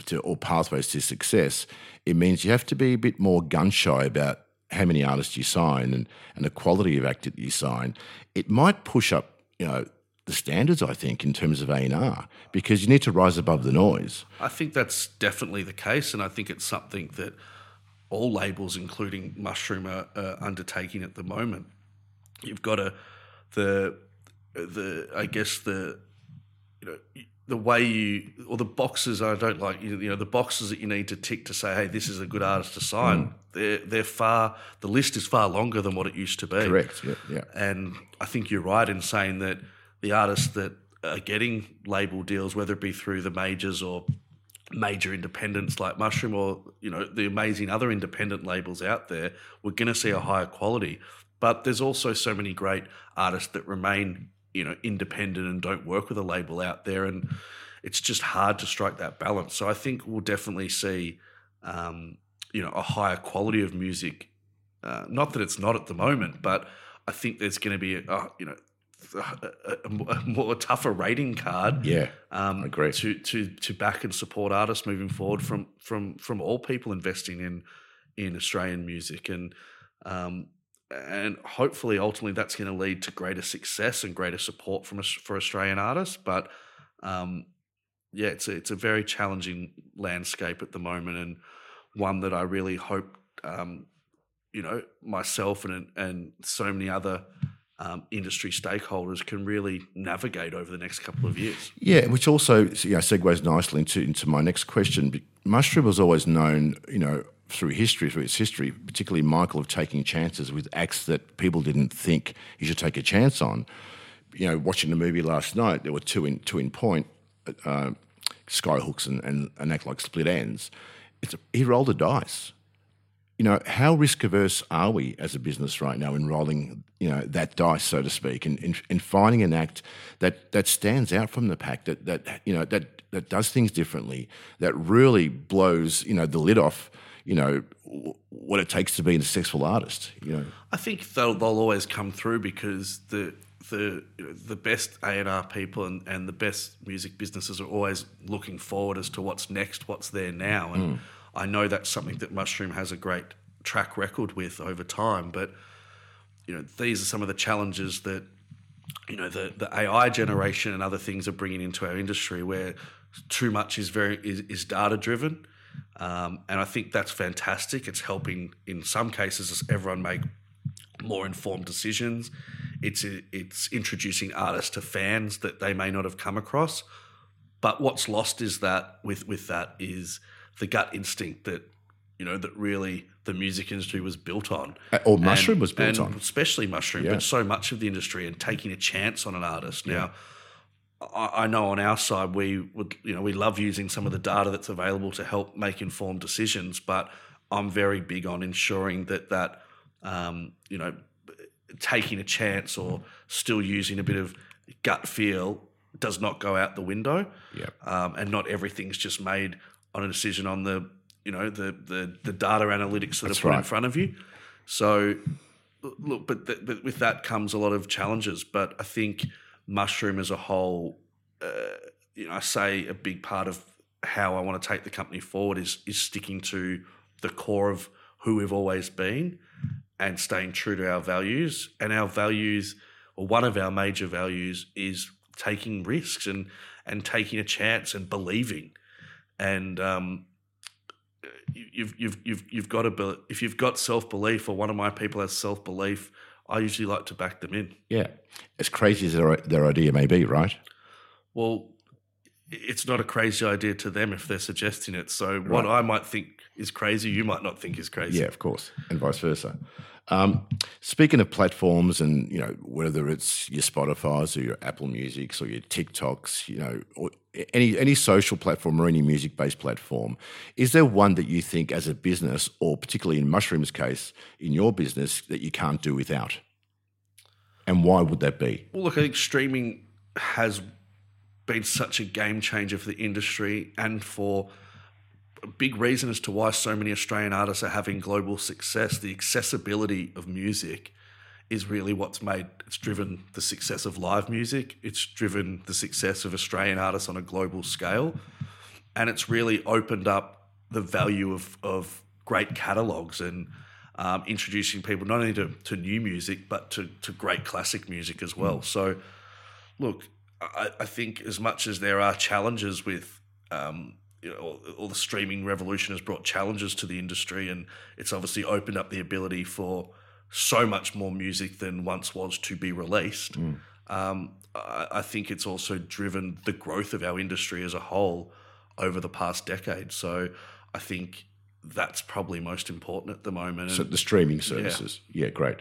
to, or pathways to success, it means you have to be a bit more gun shy about how many artists you sign and and the quality of act that you sign. It might push up you know the standards, I think, in terms of A and R, because you need to rise above the noise. I think that's definitely the case, and I think it's something that all labels, including Mushroom, are, are undertaking at the moment. You've got a the the I guess the you know the way you or the boxes I don't like you know the boxes that you need to tick to say hey this is a good artist to sign mm. they're they're far the list is far longer than what it used to be Correct. Yeah. Yeah. and I think you're right in saying that the artists that are getting label deals, whether it be through the majors or major independents like Mushroom or you know the amazing other independent labels out there, we're going to see a higher quality. But there's also so many great artists that remain you know independent and don't work with a label out there, and it's just hard to strike that balance. So I think we'll definitely see um, you know a higher quality of music. Uh, not that it's not at the moment, but I think there's going to be a, a you know a, a, a more tougher rating card Yeah. um, I agree. to to to back and support artists moving forward from from from all people investing in in Australian music and um, and hopefully ultimately that's going to lead to greater success and greater support from for Australian artists. But um, yeah, it's a, it's a very challenging landscape at the moment and one that I really hope um, you know myself and and so many other um, industry stakeholders can really navigate over the next couple of years. Yeah, which also you know, segues nicely into, into my next question. Mushroom was always known, you know, through history, through its history, particularly Michael, of taking chances with acts that people didn't think you should take a chance on. You know, watching the movie last night, there were two in two in point, uh, Skyhooks and, and an act like Split Enz. It's a, he rolled the dice you know, how risk averse are we as a business right now in rolling, you know, that dice, so to speak, and in, in finding an act that that stands out from the pack, that that you know that that does things differently, that really blows, you know, the lid off, you know, what it takes to be a successful artist. You know, I think they'll, they'll always come through because the the you know, the best A and R people and, and the best music businesses are always looking forward as to what's next, what's there now, and mm. I know that's something that Mushroom has a great track record with over time. But you know, these are some of the challenges that you know the the AI generation and other things are bringing into our industry, where too much is very is, is data driven, um, and I think that's fantastic. It's helping in some cases everyone make more informed decisions. It's it's introducing artists to fans that they may not have come across. But what's lost is that with with that is the gut instinct that you know that really the music industry was built on, or Mushroom was built and on. especially mushroom, Yeah. but so much of the industry and taking a chance on an artist. Now, I, I know on our side we would, you know, we love using some of the data that's available to help make informed decisions, but I'm very big on ensuring that that, um, you know, taking a chance or still using a bit of gut feel does not go out the window. Yep. Um, and not everything's just made on a decision on the, you know, the the, the data analytics that That's are put in front of you. So, look, but, th- but with that comes a lot of challenges. But I think mushroom as a whole, uh, you know, I say a big part of how I want to take the company forward is is sticking to the core of who we've always been and staying true to our values. And our values, or one of our major values, is taking risks and and taking a chance and believing. And um, you- you've you've you've you've got to be, if you've got self belief, or one of my people has self belief, I usually like to back them in. Yeah, as crazy as their, their idea may be, right? Well, it's not a crazy idea to them if they're suggesting it. So what I might think is crazy, you might not think is crazy. Yeah, of course, and vice versa. Um, speaking of platforms, and you know whether it's your Spotify's or your Apple Music's or your TikToks, you know, or any any social platform or any music based platform, is there one that you think, as a business, or particularly in Mushroom's case, in your business, that you can't do without? And why would that be? Well, look, I think streaming has been such a game changer for the industry and for a big reason as to why so many Australian artists are having global success. The accessibility of music is really what's made it's driven the success of live music. It's driven the success of Australian artists on a global scale. And it's really opened up the value of, of great catalogues and um, introducing people not only to, to new music, but to, to great classic music as well. Mm. So, look, I, I, think as much as there are challenges with um, you know, all, the streaming revolution has brought challenges to the industry, and it's obviously opened up the ability for so much more music than once was to be released. Mm. Um, I, I, think it's also driven the growth of our industry as a whole over the past decade. So I think that's probably most important at the moment. So the streaming services, yeah, yeah great.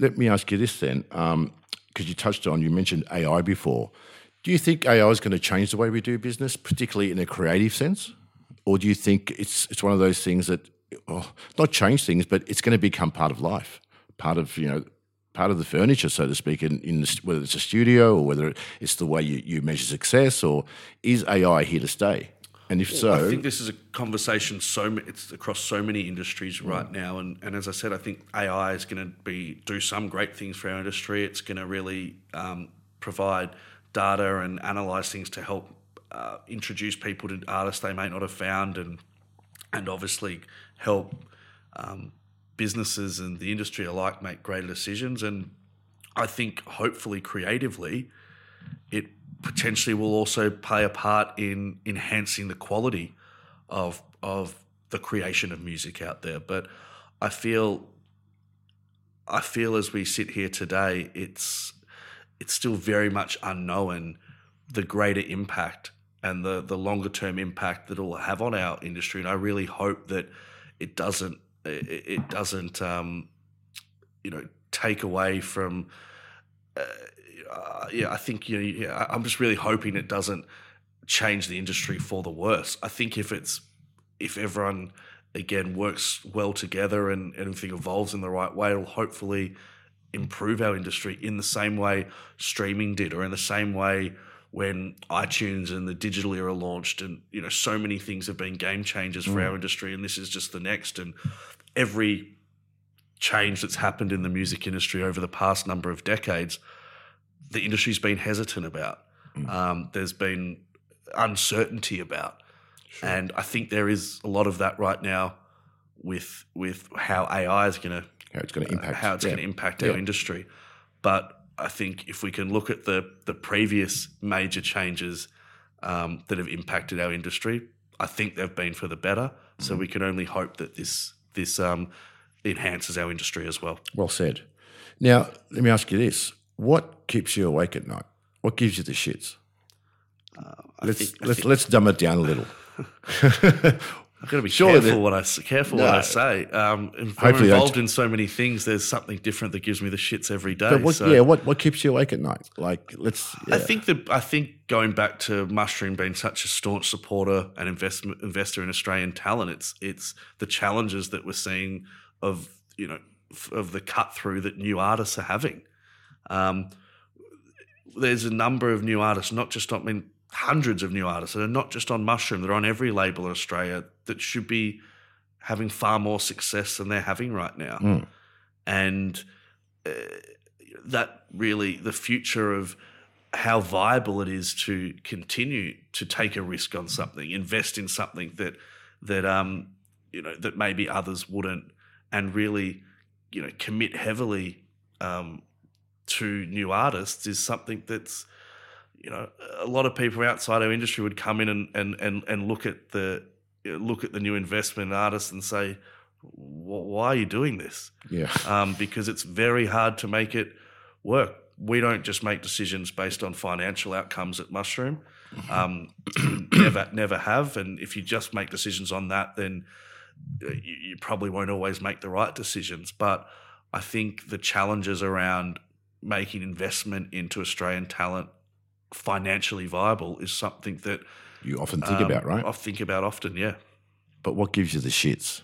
Let me ask you this then, because um, you touched on, you mentioned AI before. Do you think AI is going to change the way we do business, particularly in a creative sense? Or do you think it's it's one of those things that oh, not change things, but it's going to become part of life, part of you know, part of the furniture, so to speak, in, in the, whether it's a studio or whether it's the way you, you measure success, or is AI here to stay? And if so, I think this is a conversation. So it's across so many industries right now, and, and as I said, I think AI is going to be do some great things for our industry. It's going to really um, provide data and analyze things to help uh, introduce people to artists they may not have found, and and obviously help um, businesses and the industry alike make greater decisions. And I think hopefully creatively, it potentially will also play a part in enhancing the quality of of the creation of music out there. But I feel I feel as we sit here today, it's it's still very much unknown the greater impact and the the longer term impact that it will have on our industry. And I really hope that it doesn't it, it doesn't um, you know take away from. Uh, yeah, I think you know. Yeah, I'm just really hoping it doesn't change the industry for the worse. I think if it's if everyone again works well together and, and everything evolves in the right way, it'll hopefully improve our industry in the same way streaming did, or in the same way when iTunes and the digital era launched, and you know, so many things have been game changers for mm. our industry, and this is just the next. And every change that's happened in the music industry over the past number of decades, the industry's been hesitant about. Mm. Um, there's been uncertainty about, sure. and I think there is a lot of that right now with with how AI is going to how it's going to impact uh, how it's yeah. going to impact yeah. our industry. But I think if we can look at the the previous major changes um, that have impacted our industry, I think they've been for the better. Mm. So we can only hope that this this um, enhances our industry as well. Well said. Now let me ask you this: What keeps you awake at night? What gives you the shits? Uh, let's think, let's think, let's dumb it down a little. I've got to be Surely careful what I careful no. what I say. Um, if I'm involved in so many things, there's something different that gives me the shits every day. But what, so. yeah, what what keeps you awake at night? Like, let's. Yeah. I think that I think going back to Mushroom being such a staunch supporter and investment investor in Australian talent, it's it's the challenges that we're seeing of you know of the cut through that new artists are having. Um, there's a number of new artists, not just I mean hundreds of new artists that are not just on Mushroom, they're on every label in Australia that should be having far more success than they're having right now. Mm. And uh, that really, the future of how viable it is to continue to take a risk on something, invest in something that that um you know that maybe others wouldn't, and really you know commit heavily um, to new artists is something that's you know, a lot of people outside our industry would come in and, and, and, and look at the look at the new investment artists and say, why are you doing this? Yeah. Um, because it's very hard to make it work. We don't just make decisions based on financial outcomes at Mushroom. Mm-hmm. Um, never, never have. And if you just make decisions on that, then uh, you, you, probably won't always make the right decisions. But I think the challenges around making investment into Australian talent financially viable is something that You often think um, about, right? I think about often. Yeah. But what gives you the shits?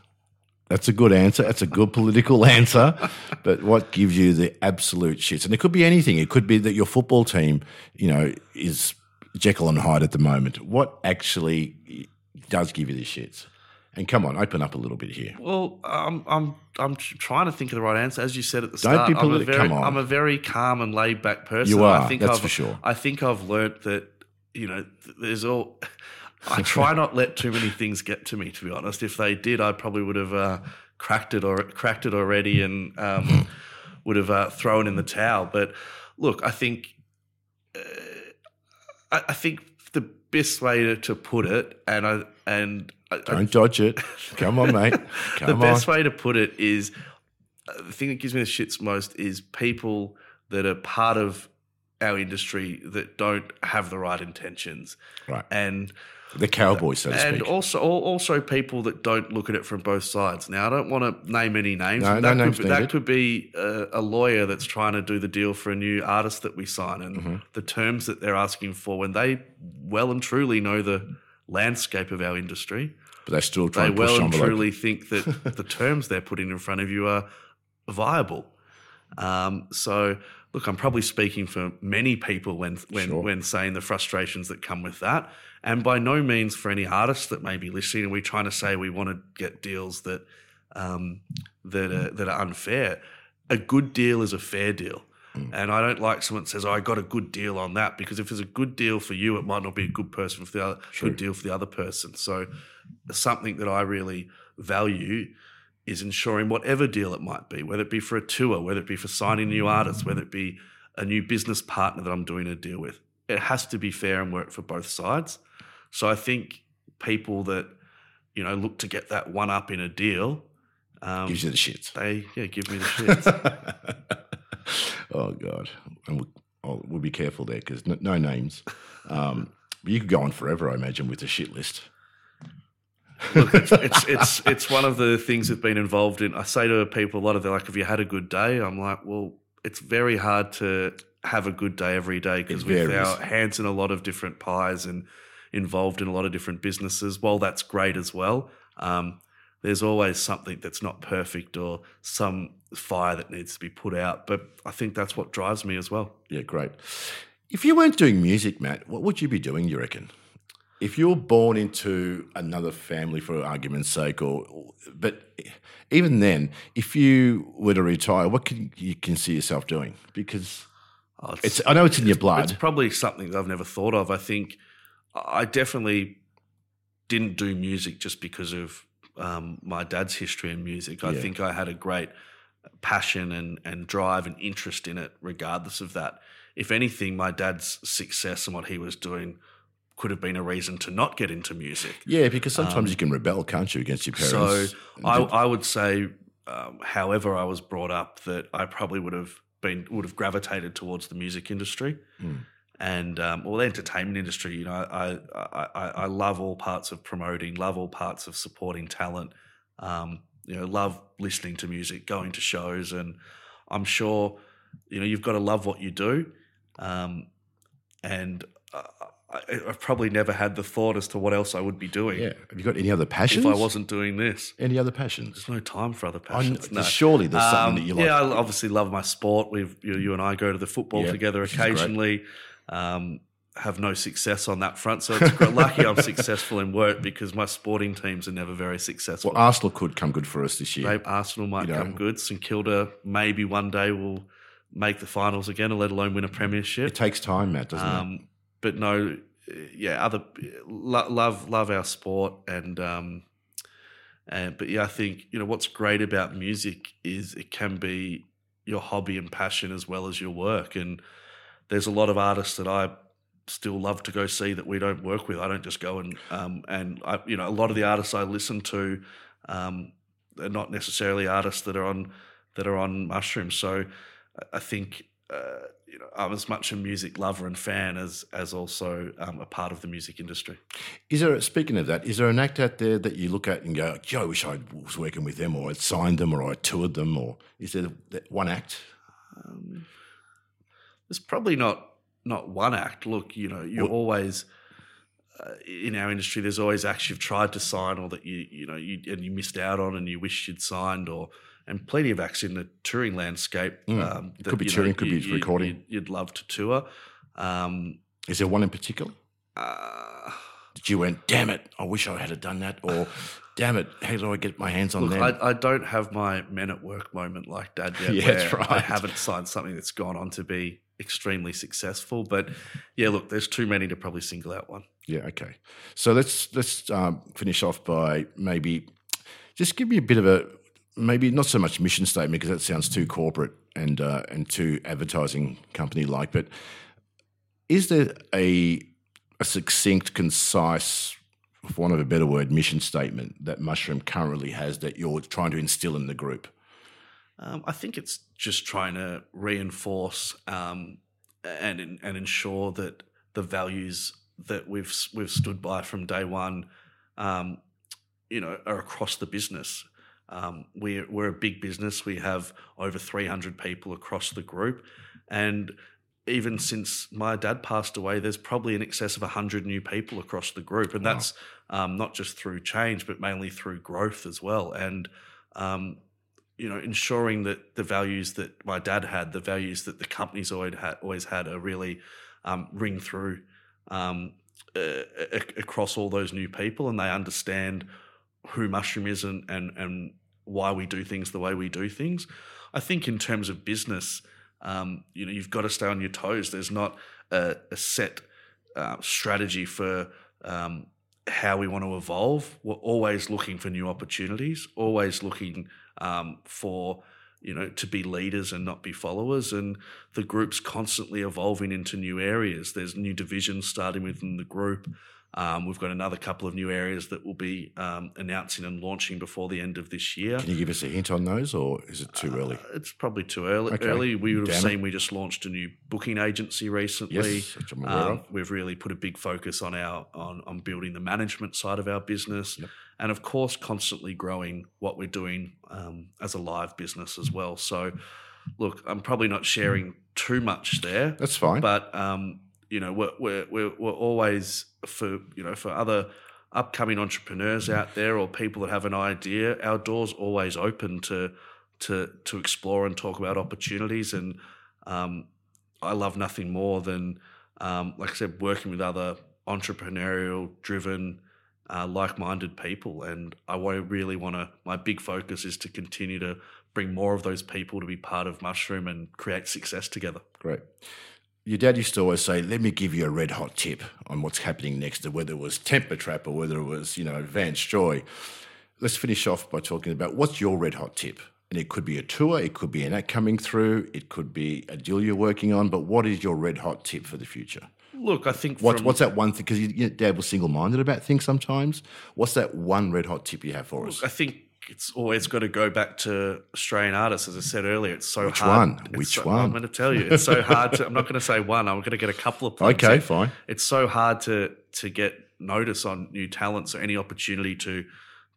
That's a good answer. That's a good political answer. But what gives you the absolute shits? And it could be anything. It could be that your football team, you know, is Jekyll and Hyde at the moment. What actually does give you the shits? And come on, open up a little bit here. Well, I'm I'm I'm trying to think of the right answer. As you said at the Don't start, be I'm, a very, come on. I'm a very calm and laid back person. You I are, think that's I've, for sure. I think I've learnt that you know there's all. I try not let too many things get to me. To be honest, if they did, I probably would have uh, cracked it or cracked it already and um, would have uh, thrown in the towel. But look, I think uh, I, I think best way to, to put it, and I and I, I Don't dodge it. Come on, mate. Come the on. best way to put it is uh, the thing that gives me the shits most is people that are part of our industry that don't have the right intentions right. and The cowboys, so to and speak. also also people that don't look at it from both sides. Now, I don't want to name any names. No, but no that names could, be- that could be a, a lawyer that's trying to do the deal for a new artist that we sign, and Mm-hmm. the terms that they're asking for when they well and truly know the landscape of our industry but they still they try push well and envelope. truly think that the terms they're putting in front of you are viable. Um, so, look, I'm probably speaking for many people when when Sure. when saying the frustrations that come with that, and by no means for any artists that may be listening. Are we trying to say we want to get deals that um, that are, that are unfair? A good deal is a fair deal. And I don't like someone that says, oh, I got a good deal on that because if it's a good deal for you, it might not be a good person for the other, good deal for the other person. So something that I really value is ensuring whatever deal it might be, whether it be for a tour, whether it be for signing new artists, whether it be a new business partner that I'm doing a deal with, it has to be fair and work for both sides. So I think people that you know look to get that one up in a deal, um, Gives you the shits. they yeah give me the shits. oh God, and we'll, oh, we'll be careful there because no, no names. Um, but you could go on forever, I imagine, with the shit list. Look, it's, it's it's it's one of the things that's been involved in. I say to people a lot of they're like, "Have you had a good day?" I'm like, "Well, it's very hard to have a good day every day because It with our hands in a lot of different pies and involved in a lot of different businesses. While that's great as well, um, there's always something that's not perfect or some fire that needs to be put out. But I think that's what drives me as well. Yeah, great. If you weren't doing music, Matt, what would you be doing? You reckon? If you were born into another family, for argument's sake, or but even then, if you were to retire, what can you can see yourself doing? Because Oh, it's I know it's in your It's blood. probably something that I've never thought of. I think I definitely didn't do music just because of um, my dad's history in music. I Yeah. think I had a great passion and, and drive and interest in it, regardless of that. If anything, my dad's success and what he was doing could have been a reason to not get into music. Yeah, because sometimes you can rebel, can't you, against your parents? So? I, I would say, um, however I was brought up, that I probably would have been would have gravitated towards the music industry Hmm. and um, well, the entertainment industry. You know, I, I I I love all parts of promoting, love all parts of supporting talent. Um, you know, love listening to music, going to shows, and I'm sure you know you've got to love what you do. Um, and uh, I, I've probably never had the thought as to what else I would be doing yeah. Have you got any other passions? if I wasn't doing this. any other passions? There's no time for other I passions. no. Surely there's something Um, that you like. Yeah, I obviously love my sport. We've you, you and I go to the football Yeah, together which is great. occasionally. Um, have no success on that front, so it's lucky I'm successful in work because my sporting teams are never very successful. well, Arsenal could come good for us this year. Arsenal might You know. come good. St Kilda maybe one day will make the finals again, let alone win a premiership. It takes time, Matt, doesn't it? But no, yeah, other lo- love love our sport and um, and but yeah, I think you know what's great about music is it can be your hobby and passion as well as your work. And there's a lot of artists that I still love to go see that we don't work with. I don't just go and um, and I, you know a lot of the artists I listen to um, are not necessarily artists that are on that are on mushrooms. So I think uh, you know, I'm as much a music lover and fan as as also um, a part of the music industry. Is there, speaking of that, is there an act out there that you look at and go, "Gee, I wish I was working with them, or I'd signed them, or I toured them," or is there that one act? Um, there's probably not not one act. Look, you know, you're Well- always uh, in our industry. There's always acts you've tried to sign, or that you you know you and you missed out on, and you wish you'd signed, or and plenty of acts in the touring landscape. Mm. Um, Could be you know, touring, could be you- you- recording. You'd, you'd love to tour. Um, Is there one in particular uh, that you went, "Damn it, I wish I had done that," or "Damn it, how do I get my hands on Look, them?" I, I don't have my Men at Work moment like Dad yet. Yeah, where that's I haven't signed something that's gone on to be extremely successful. But yeah, look, there's too many to probably single out one. Yeah, okay. So let's let's um, finish off by maybe just give me a bit of a maybe not so much mission statement because that sounds too corporate and uh, and too advertising company like. But is there a a succinct, concise, for want of a better word, mission statement that Mushroom currently has that you're trying to instill in the group? Um, I think it's just trying to reinforce um, and and ensure that the values that we've we've stood by from day one, um, you know, are across the business. Um, we're we're a big business. We have over 300 people across the group, and even since my dad passed away, there's probably in excess of 100 new people across the group, and Wow. that's um, not just through change, but mainly through growth as well. And um, you know, ensuring that the values that my dad had, the values that the company's always had, always had, are really um, ring through um, uh, across all those new people, and they understand who Mushroom is and, and and why we do things the way we do things. I think in terms of business, um, you know, you've got to stay on your toes. There's not a, a set uh, strategy for um, how we want to evolve. We're always looking for new opportunities, always looking um, for you know to be leaders and not be followers. And the group's constantly evolving into new areas. There's new divisions starting within the group. Um, we've got another couple of new areas that we'll be um, announcing and launching before the end of this year. Can you give us a hint on those, or is it too early? Uh, it's probably too early. Okay. Early. We would have Damn it. seen we just launched a new booking agency recently. Yes, which I'm aware Um, of. we've really put a big focus on our on, on building the management side of our business, Yep. and of course, constantly growing what we're doing um, as a live business as well. So, look, I'm probably not sharing too much there, That's fine. but um, you know, we're, we're we're we're always for you know for other upcoming entrepreneurs out there or people that have an idea. Our doors always open to to to explore and talk about opportunities. And um, I love nothing more than, um, like I said, working with other entrepreneurial driven. Uh, like-minded people, and I really want to. My big focus is to continue to bring more of those people to be part of Mushroom and create success together. Great. Your dad used to always say, "Let me give you a red hot tip on what's happening next, whether it was Temper Trap or whether it was, you know, Vance Joy." Let's finish off by talking about what's your red hot tip, and it could be a tour, it could be an act coming through, it could be a deal you're working on. But what is your red hot tip for the future? Look, I think What's from- what's that one thing? Because your dad was single minded about things sometimes. What's that one red hot tip you have for us? I think it's always got to go back to Australian artists. As I said earlier, it's so Which hard. one? it's Which so- one? I'm going to tell you, it's so hard. To, I'm not going to say one. I'm going to get a couple of. points. Okay, fine. It's so hard to to get notice on new talents or any opportunity to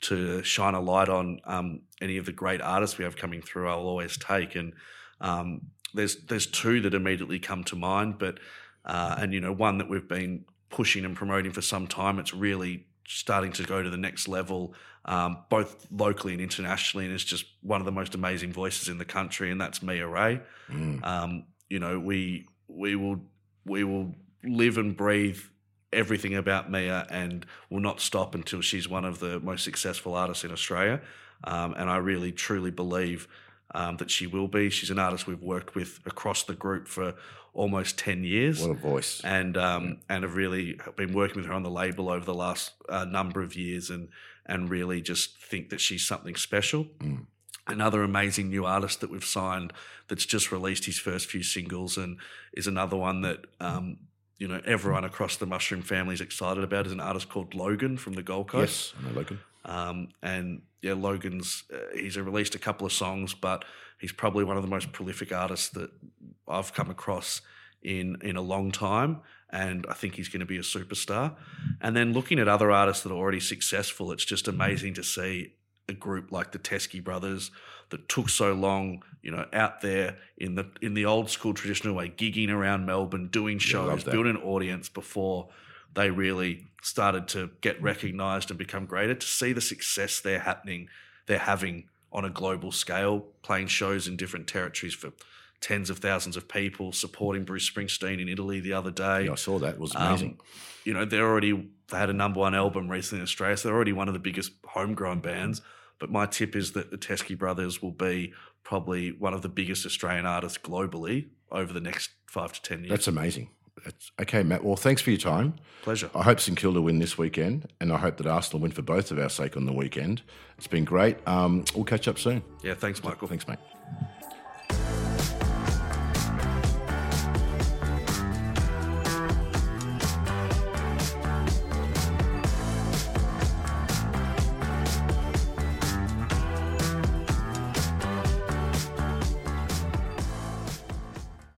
to shine a light on um, any of the great artists we have coming through. I'll always take and um, there's there's two that immediately come to mind, but uh, and you know one that we've been pushing and promoting for some time. It's really starting to go to the next level, um, both locally and internationally, and is just one of the most amazing voices in the country, and that's Mia Wray. Mm. Um, you know, we we will we will live and breathe everything about Mia, and will not stop until she's one of the most successful artists in Australia. Um, and I really truly believe um, that she will be. She's an artist we've worked with across the group for almost ten years What a voice! and um, and have really been working with her on the label over the last uh, number of years, and and really just think that she's something special. Mm. Another amazing new artist that we've signed that's just released his first few singles, and is another one that um, you know everyone across the Mushroom family is excited about. Is an artist called Logan from the Gold Coast. Yes, I know Logan. Um, and yeah, Logan's uh, he's released a couple of songs, but he's probably one of the most prolific artists that I've come across in in a long time, and I think he's going to be a superstar. And then looking at other artists that are already successful, it's just amazing to see a group like the Teskey Brothers that took so long, you know, out there in the in the old school traditional way, gigging around Melbourne, doing shows, that. building an audience before they really started to get recognised and become greater. To see the success they're happening, they're having on a global scale, playing shows in different territories for tens of thousands of people, supporting Bruce Springsteen in Italy the other day. Yeah, I saw that. It was Um, amazing. you know, they're already they had a number one album recently in Australia, so they're already one of the biggest homegrown bands. But my tip is that the Teskey Brothers will be probably one of the biggest Australian artists globally over the next five to ten years. That's amazing. That's, okay, Matt. Well, thanks for your time. pleasure. I hope St Kilda win this weekend, and I hope that Arsenal win for both of our sake on the weekend. It's been great. Um, we'll catch up soon. Yeah, thanks, Michael. Thanks, mate.